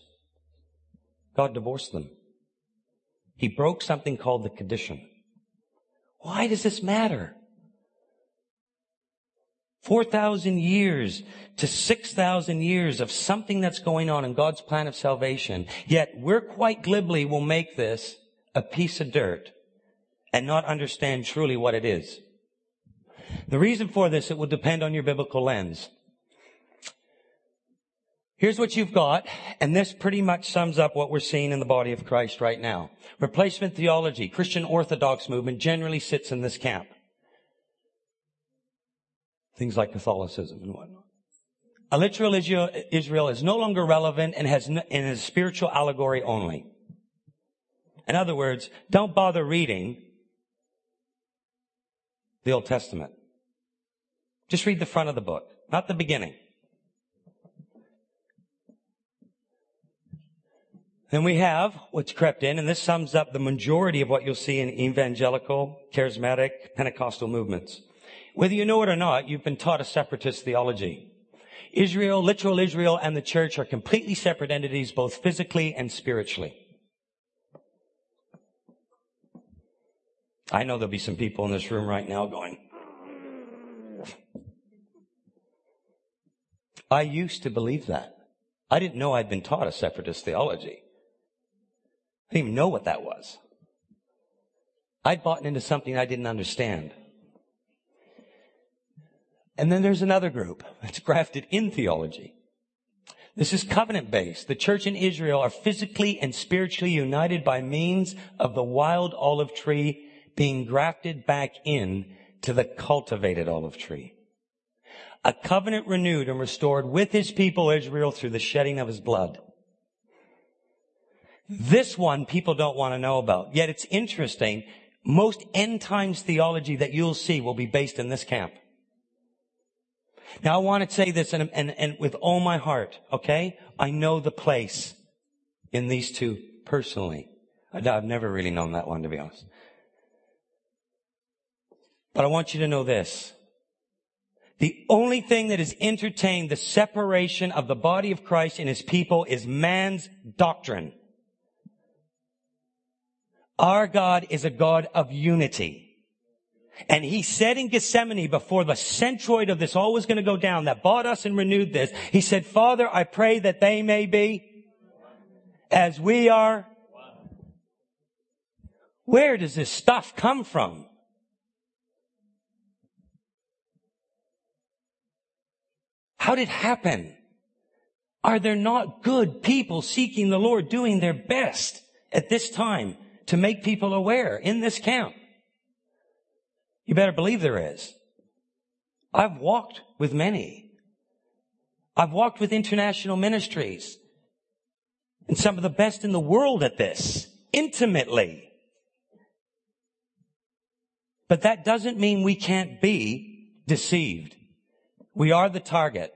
God divorced them. He broke something called the condition. Why does this matter? 4,000 years to 6,000 years of something that's going on in God's plan of salvation. Yet we're quite glibly will make this a piece of dirt and not understand truly what it is. The reason for this, it will depend on your biblical lens. Here's what you've got, and this pretty much sums up what we're seeing in the body of Christ right now. Replacement theology, Christian Orthodox movement generally sits in this camp things like Catholicism and whatnot. A literal Israel is no longer relevant and has and is spiritual allegory only. In other words, don't bother reading the Old Testament. Just read the front of the book, not the beginning. Then we have what's crept in, and this sums up the majority of what you'll see in evangelical, charismatic, Pentecostal movements. Whether you know it or not, you've been taught a separatist theology. Israel, literal Israel, and the church are completely separate entities, both physically and spiritually. I know there'll be some people in this room right now going, I used to believe that. I didn't know I'd been taught a separatist theology. I didn't even know what that was. I'd bought into something I didn't understand. And then there's another group that's grafted in theology. This is covenant based. The church in Israel are physically and spiritually united by means of the wild olive tree being grafted back in to the cultivated olive tree. A covenant renewed and restored with his people Israel through the shedding of his blood. This one people don't want to know about. Yet it's interesting. Most end times theology that you'll see will be based in this camp. Now I want to say this and, and, and with all my heart, okay? I know the place in these two personally. I've never really known that one to be honest. But I want you to know this. The only thing that has entertained the separation of the body of Christ and his people is man's doctrine. Our God is a God of unity. And he said in Gethsemane before the centroid of this all was going to go down that bought us and renewed this, he said, Father, I pray that they may be as we are. Where does this stuff come from? How did it happen? Are there not good people seeking the Lord doing their best at this time to make people aware in this camp? You better believe there is. I've walked with many. I've walked with international ministries and some of the best in the world at this intimately. But that doesn't mean we can't be deceived. We are the target.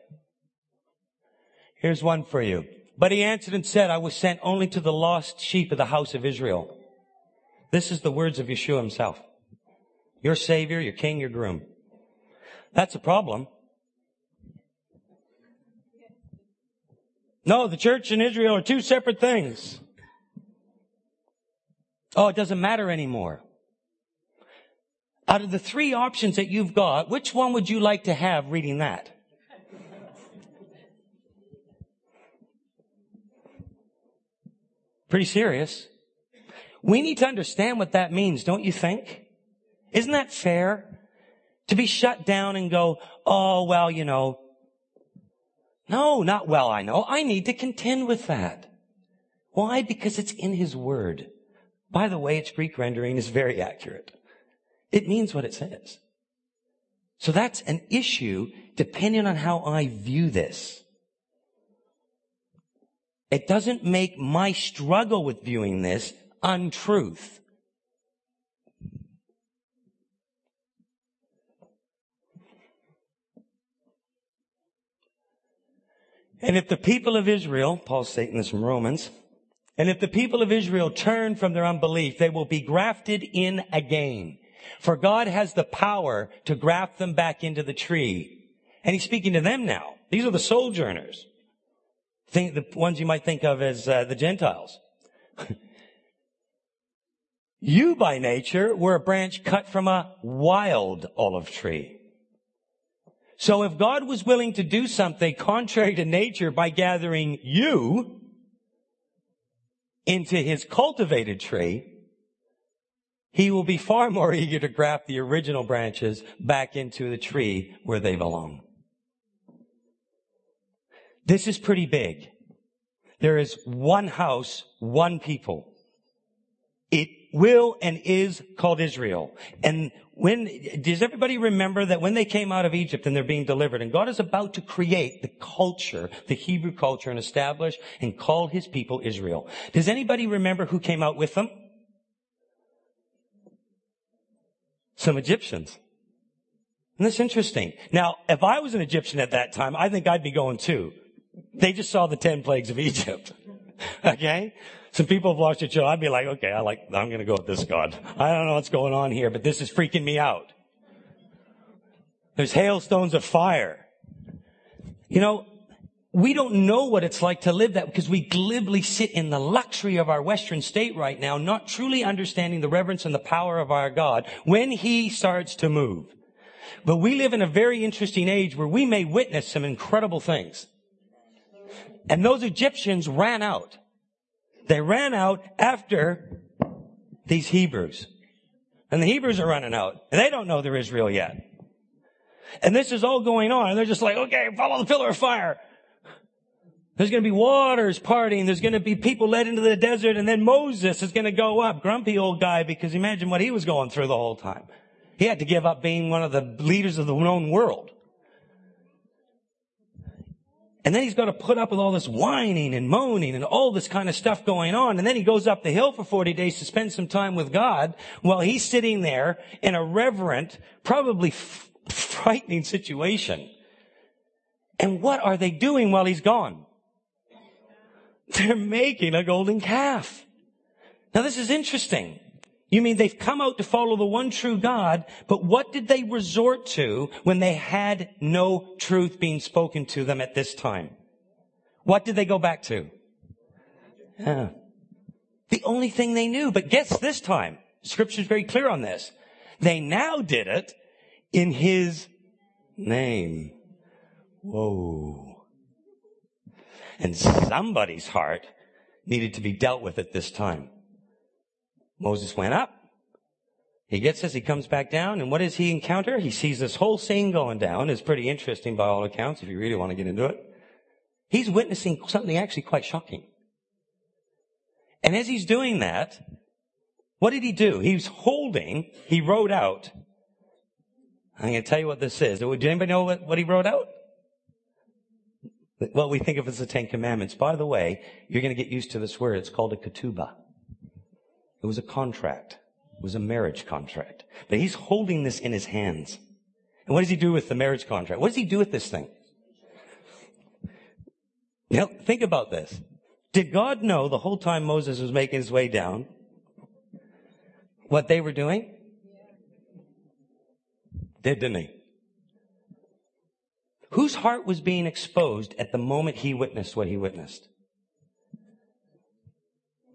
Here's one for you. But he answered and said, I was sent only to the lost sheep of the house of Israel. This is the words of Yeshua himself. Your savior, your king, your groom. That's a problem. No, the church and Israel are two separate things. Oh, it doesn't matter anymore. Out of the three options that you've got, which one would you like to have reading that? Pretty serious. We need to understand what that means, don't you think? Isn't that fair? To be shut down and go, oh, well, you know. No, not well, I know. I need to contend with that. Why? Because it's in His Word. By the way, its Greek rendering is very accurate. It means what it says. So that's an issue depending on how I view this. It doesn't make my struggle with viewing this untruth. And if the people of Israel, Paul's stating this from Romans, and if the people of Israel turn from their unbelief, they will be grafted in again. For God has the power to graft them back into the tree. And he's speaking to them now. These are the sojourners. Think the ones you might think of as uh, the Gentiles. <laughs> you by nature were a branch cut from a wild olive tree. So if God was willing to do something contrary to nature by gathering you into his cultivated tree, he will be far more <laughs> eager to graft the original branches back into the tree where they belong. This is pretty big. There is one house, one people. It will and is called Israel. And when, does everybody remember that when they came out of Egypt and they're being delivered and God is about to create the culture, the Hebrew culture and establish and call his people Israel. Does anybody remember who came out with them? Some Egyptians. And that's interesting. Now, if I was an Egyptian at that time, I think I'd be going too. They just saw the ten plagues of Egypt. <laughs> okay? Some people have watched the show. I'd be like, okay, I like, I'm going to go with this God. I don't know what's going on here, but this is freaking me out. There's hailstones of fire. You know, we don't know what it's like to live that because we glibly sit in the luxury of our Western state right now, not truly understanding the reverence and the power of our God when He starts to move. But we live in a very interesting age where we may witness some incredible things. And those Egyptians ran out. They ran out after these Hebrews. And the Hebrews are running out. And they don't know they're Israel yet. And this is all going on. And they're just like, okay, follow the pillar of fire. There's going to be waters parting. There's going to be people led into the desert. And then Moses is going to go up. Grumpy old guy because imagine what he was going through the whole time. He had to give up being one of the leaders of the known world. And then he's got to put up with all this whining and moaning and all this kind of stuff going on. And then he goes up the hill for 40 days to spend some time with God while he's sitting there in a reverent, probably f- frightening situation. And what are they doing while he's gone? They're making a golden calf. Now this is interesting. You mean they've come out to follow the one true God, but what did they resort to when they had no truth being spoken to them at this time? What did they go back to? The only thing they knew, but guess this time. Scripture's very clear on this. They now did it in His name. Whoa. And somebody's heart needed to be dealt with at this time. Moses went up. He gets this, he comes back down, and what does he encounter? He sees this whole scene going down. It's pretty interesting by all accounts, if you really want to get into it. He's witnessing something actually quite shocking. And as he's doing that, what did he do? He was holding, he wrote out, I'm going to tell you what this is. Did anybody know what, what he wrote out? What we think of as the Ten Commandments. By the way, you're going to get used to this word. It's called a ketubah. It was a contract. It was a marriage contract. But he's holding this in his hands. And what does he do with the marriage contract? What does he do with this thing? Now, think about this. Did God know the whole time Moses was making his way down what they were doing? Did, didn't he? Whose heart was being exposed at the moment he witnessed what he witnessed?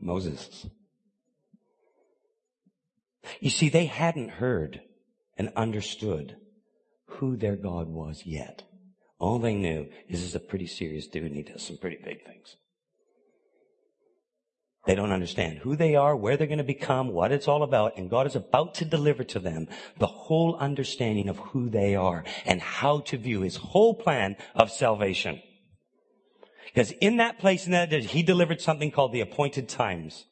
Moses. You see, they hadn't heard and understood who their God was yet. All they knew is he's a pretty serious dude and he does some pretty big things. They don't understand who they are, where they're going to become, what it's all about, and God is about to deliver to them the whole understanding of who they are and how to view his whole plan of salvation. Because in that place, in that, he delivered something called the appointed times.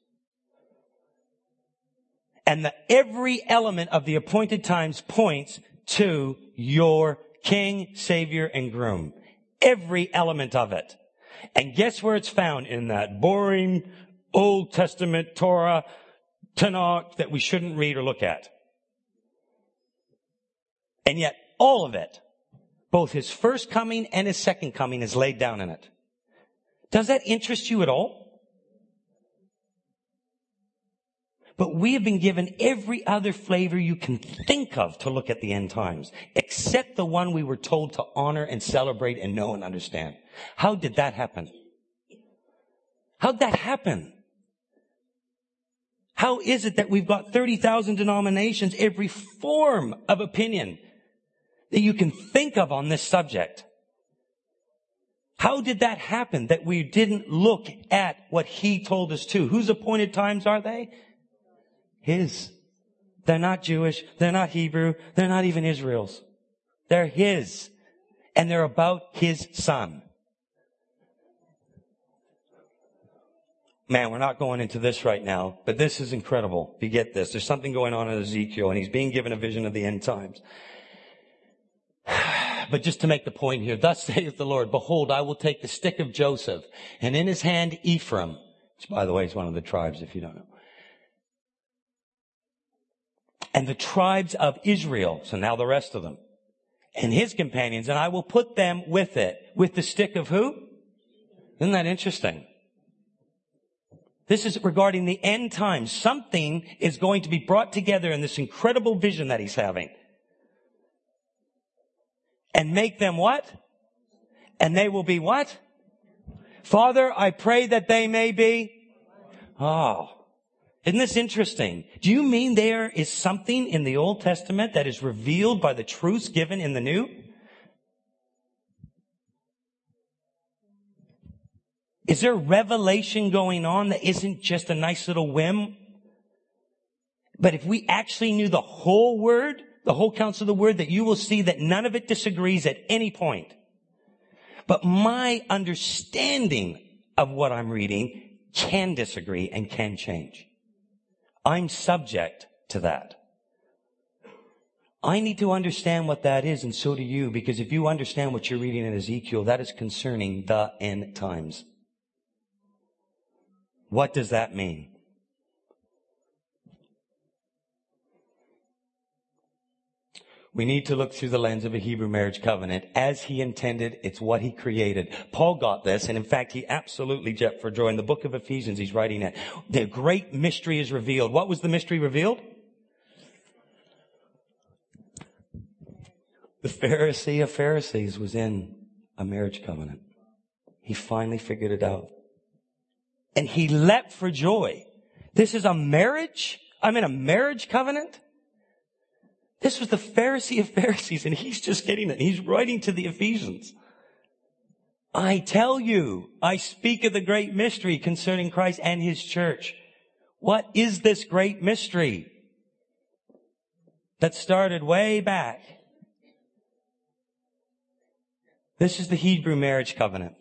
And the, every element of the appointed times points to your king, savior, and groom. Every element of it. And guess where it's found? In that boring Old Testament Torah, Tanakh that we shouldn't read or look at. And yet all of it, both his first coming and his second coming is laid down in it. Does that interest you at all? But we have been given every other flavor you can think of to look at the end times, except the one we were told to honor and celebrate and know and understand. How did that happen? How'd that happen? How is it that we've got 30,000 denominations, every form of opinion that you can think of on this subject? How did that happen that we didn't look at what he told us to? Whose appointed times are they? His. They're not Jewish. They're not Hebrew. They're not even Israel's. They're His. And they're about His Son. Man, we're not going into this right now, but this is incredible. You get this. There's something going on in Ezekiel and he's being given a vision of the end times. <sighs> But just to make the point here, thus saith the Lord, behold, I will take the stick of Joseph and in his hand Ephraim, which by the way is one of the tribes if you don't know. And the tribes of Israel. So now the rest of them and his companions, and I will put them with it. With the stick of who? Isn't that interesting? This is regarding the end times. Something is going to be brought together in this incredible vision that he's having. And make them what? And they will be what? Father, I pray that they may be. Oh, isn't this interesting? Do you mean there is something in the Old Testament that is revealed by the truths given in the New? Is there revelation going on that isn't just a nice little whim? But if we actually knew the whole word, the whole counsel of the word, that you will see that none of it disagrees at any point. But my understanding of what I'm reading can disagree and can change. I'm subject to that. I need to understand what that is, and so do you, because if you understand what you're reading in Ezekiel, that is concerning the end times. What does that mean? We need to look through the lens of a Hebrew marriage covenant as he intended. It's what he created. Paul got this, and in fact, he absolutely jumped for joy. In the book of Ephesians, he's writing it. The great mystery is revealed. What was the mystery revealed? The Pharisee of Pharisees was in a marriage covenant. He finally figured it out. And he leapt for joy. This is a marriage? I'm in a marriage covenant? This was the Pharisee of Pharisees and he's just getting it. He's writing to the Ephesians. I tell you, I speak of the great mystery concerning Christ and his church. What is this great mystery that started way back? This is the Hebrew marriage covenant.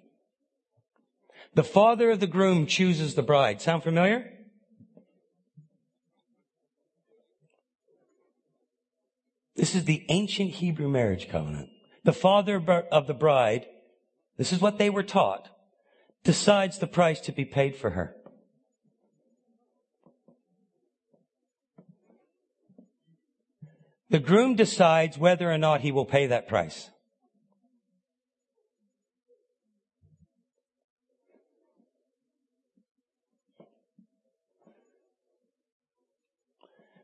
The father of the groom chooses the bride. Sound familiar? This is the ancient Hebrew marriage covenant. The father of the bride, this is what they were taught, decides the price to be paid for her. The groom decides whether or not he will pay that price.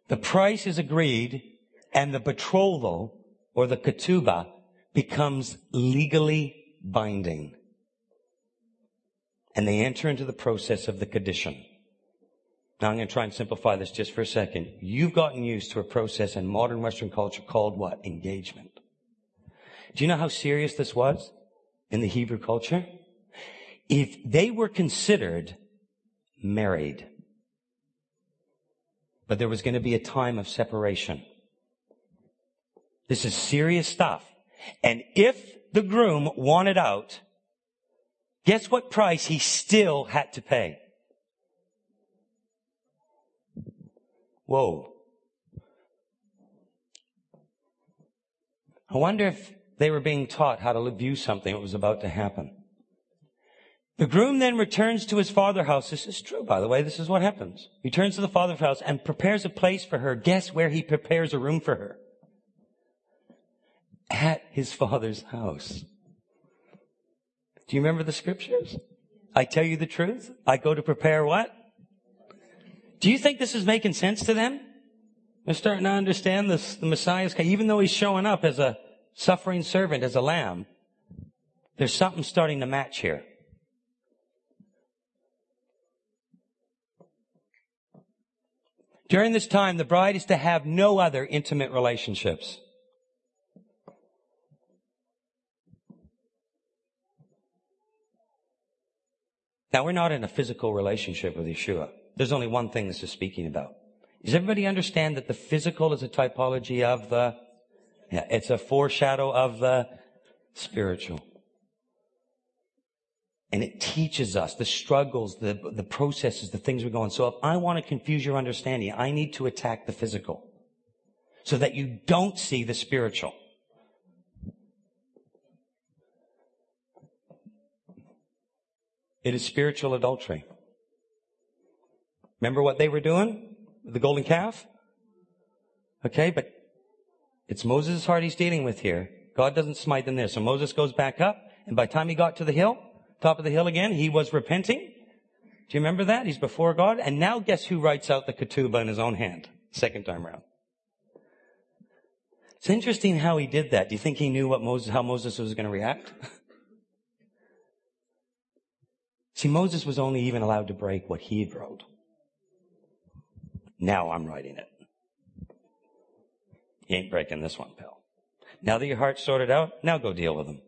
The price is agreed and the betrothal or the ketubah becomes legally binding. And they enter into the process of the condition. Now I'm going to try and simplify this just for a second. You've gotten used to a process in modern Western culture called what? Engagement. Do you know how serious this was in the Hebrew culture? If they were considered married, but there was going to be a time of separation. This is serious stuff. And if the groom wanted out, guess what price he still had to pay? Whoa. I wonder if they were being taught how to view something that was about to happen. The groom then returns to his father's house. This is true, by the way. This is what happens. He returns to the father's house and prepares a place for her. Guess where he prepares a room for her? At his father's house. Do you remember the scriptures? I tell you the truth. I go to prepare what? Do you think this is making sense to them? They're starting to understand this, the Messiah's, coming, even though he's showing up as a suffering servant, as a lamb, there's something starting to match here. During this time, the bride is to have no other intimate relationships. Now we're not in a physical relationship with Yeshua. There's only one thing this is speaking about. Does everybody understand that the physical is a typology of the, yeah, it's a foreshadow of the spiritual. And it teaches us the struggles, the, the processes, the things we're going. So if I want to confuse your understanding, I need to attack the physical so that you don't see the spiritual. It is spiritual adultery. Remember what they were doing? The golden calf? Okay, but it's Moses' heart he's dealing with here. God doesn't smite them there. So Moses goes back up, and by the time he got to the hill, top of the hill again, he was repenting. Do you remember that? He's before God. And now guess who writes out the ketubah in his own hand? Second time around. It's interesting how he did that. Do you think he knew what Moses, how Moses was going to react? <laughs> See, Moses was only even allowed to break what he wrote. Now I'm writing it. You ain't breaking this one, pal. Now that your heart's sorted out, now go deal with them.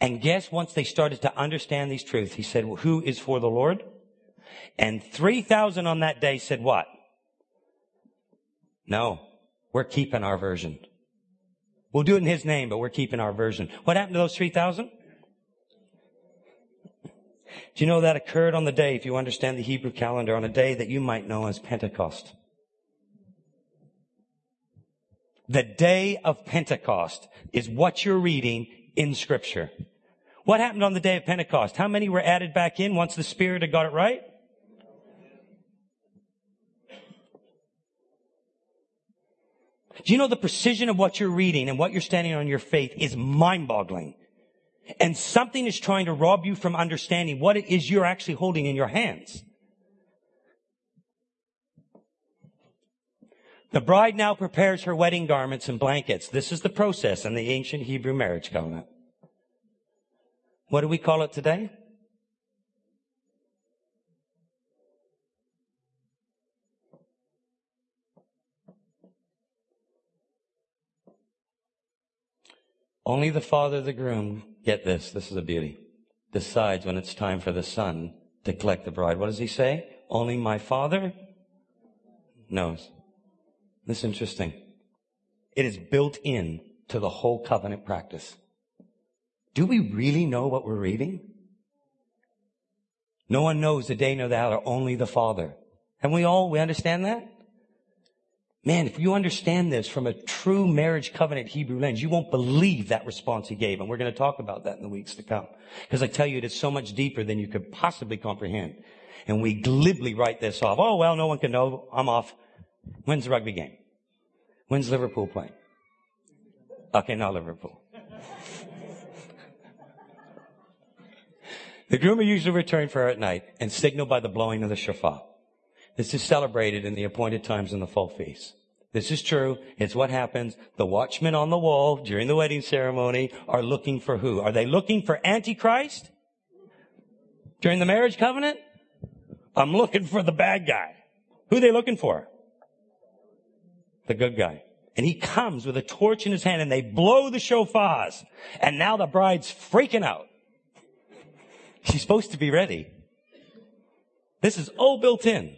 And guess once they started to understand these truths, he said, well, who is for the Lord? And 3,000 on that day said what? No, we're keeping our version. We'll do it in his name, but we're keeping our version. What happened to those 3,000? Do you know that occurred on the day, if you understand the Hebrew calendar, on a day that you might know as Pentecost? The day of Pentecost is what you're reading in scripture. What happened on the day of Pentecost? How many were added back in once the Spirit had got it right? Do you know the precision of what you're reading and what you're standing on your faith is mind boggling? And something is trying to rob you from understanding what it is you're actually holding in your hands. The bride now prepares her wedding garments and blankets. This is the process in the ancient Hebrew marriage covenant. What do we call it today? Only the father of the groom, get this, this is a beauty, decides when it's time for the son to collect the bride. What does he say? Only my father knows. This is interesting. It is built in to the whole covenant practice. Do we really know what we're reading? No one knows the day nor the hour, only the Father. And we all, we understand that? Man, if you understand this from a true marriage covenant Hebrew lens, you won't believe that response he gave. And we're going to talk about that in the weeks to come. Because I tell you, it is so much deeper than you could possibly comprehend. And we glibly write this off. Oh, well, no one can know. I'm off. When's the rugby game? When's Liverpool playing? Okay, not Liverpool. <laughs> the groom will usually returned for her at night and signaled by the blowing of the shofar. This is celebrated in the appointed times in the fall feast. This is true. It's what happens. The watchmen on the wall during the wedding ceremony are looking for who? Are they looking for Antichrist? During the marriage covenant? I'm looking for the bad guy. Who are they looking for? The good guy. And he comes with a torch in his hand and they blow the shofars. And now the bride's freaking out. She's supposed to be ready. This is all built in.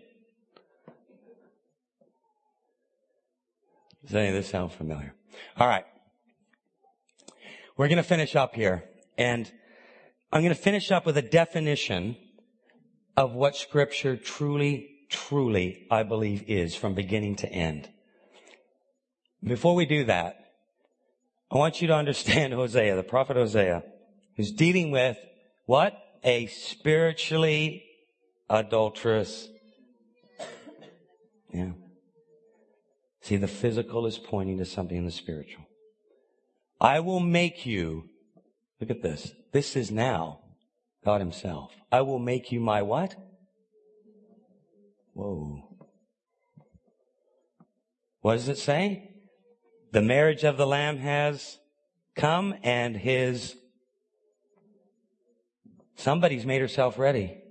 Does any of this sound familiar? All right. We're going to finish up here. And I'm going to finish up with a definition of what scripture truly, truly, I believe is from beginning to end. Before we do that, I want you to understand <laughs> Hosea, the prophet Hosea, who's dealing with what? A spiritually adulterous. Yeah. See, the physical is pointing to something in the spiritual. I will make you, look at this. This is now God himself. I will make you my what? Whoa. What does it say? The marriage of the Lamb has come and his, somebody's made herself ready.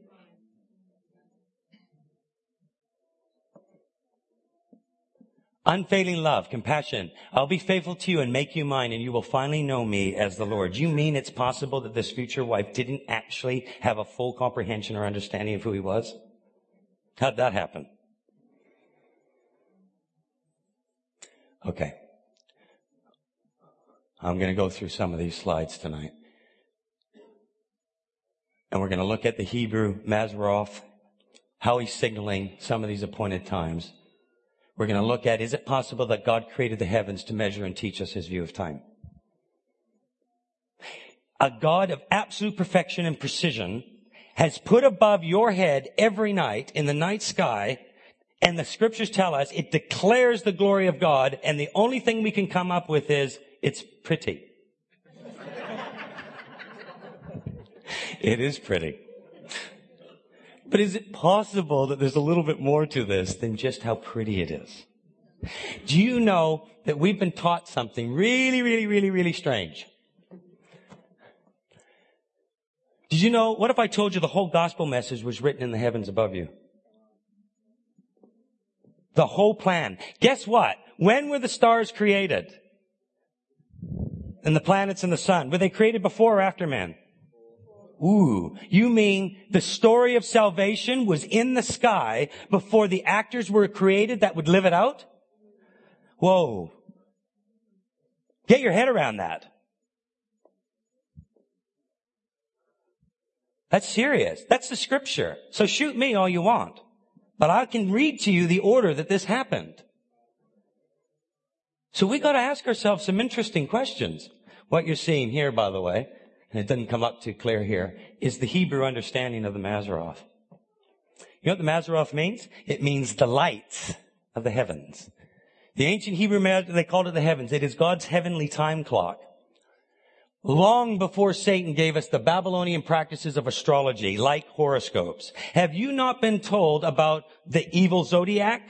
Unfailing love, compassion. I'll be faithful to you and make you mine and you will finally know me as the Lord. You mean it's possible that this future wife didn't actually have a full comprehension or understanding of who he was? How'd that happen? Okay. I'm going to go through some of these slides tonight. And we're going to look at the Hebrew Mazzaroth, how he's signaling some of these appointed times. We're going to look at, is it possible that God created the heavens to measure and teach us his view of time? A God of absolute perfection and precision has put above your head every night in the night sky, and the scriptures tell us it declares the glory of God, and the only thing we can come up with is, it's pretty. <laughs> it is pretty. But is it possible that there's a little bit more to this than just how pretty it is? Do you know that we've been taught something really, really, really, really strange? Did you know, what if I told you the whole gospel message was written in the heavens above you? The whole plan. Guess what? When were the stars created? And the planets and the sun? Were they created before or after man? Ooh, you mean the story of salvation was in the sky before the actors were created that would live it out? Whoa. Get your head around that. That's serious. That's the scripture. So shoot me all you want. But I can read to you the order that this happened. So we gotta ask ourselves some interesting questions. What you're seeing here, by the way, and it doesn't come up too clear here, is the Hebrew understanding of the Mazzaroth. You know what the Mazzaroth means? It means the lights of the heavens. The ancient Hebrew, they called it the heavens. It is God's heavenly time clock. Long before Satan gave us the Babylonian practices of astrology, like horoscopes. Have you not been told about the evil zodiac?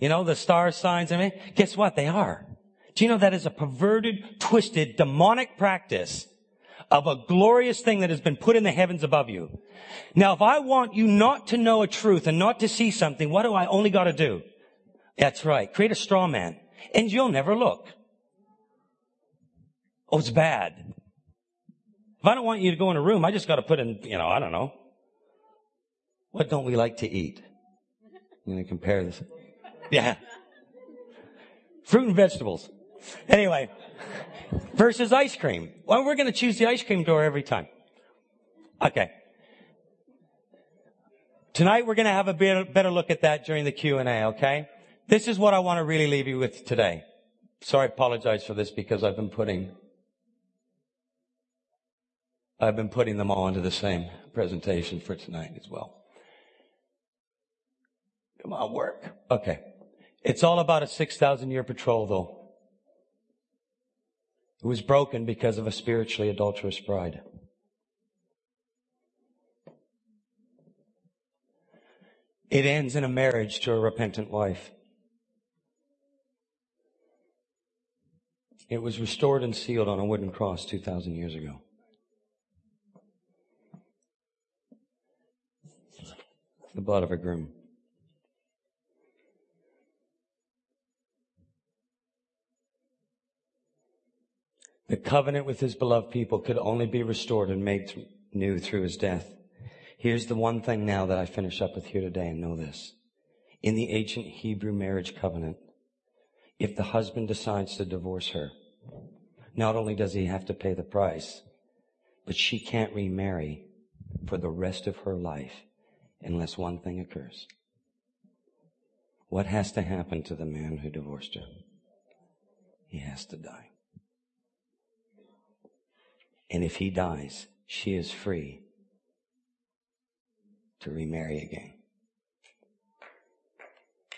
You know, the star signs, I mean, guess what? They are. Do you know that is a perverted, twisted, demonic practice of a glorious thing that has been put in the heavens above you? Now, if I want you not to know a truth and not to see something, what do I only got to do? That's right. Create a straw man and you'll never look. Oh, it's bad. If I don't want you to go in a room, I just got to put in, you know, I don't know. What don't we like to eat? You know, compare this. Yeah. Fruit and vegetables. Anyway, versus ice cream. Well, we're going to choose the ice cream door every time. Okay. Tonight we're going to have a better look at that during the Q&A, okay? This is what I want to really leave you with today. Sorry, I apologize for this because I've been putting I've been putting them all into the same presentation for tonight as well. Come on, work. Okay. It's all about a 6,000 year betrothal though. It was broken because of a spiritually adulterous bride. It ends in a marriage to a repentant wife. It was restored and sealed on a wooden cross 2,000 years ago. The blood of a groom. The covenant with his beloved people could only be restored and made new through his death. Here's the one thing now that I finish up with here today and know this. In the ancient Hebrew marriage covenant, if the husband decides to divorce her, not only does he have to pay the price, but she can't remarry for the rest of her life unless one thing occurs. What has to happen to the man who divorced her? He has to die. And if he dies, she is free to remarry again.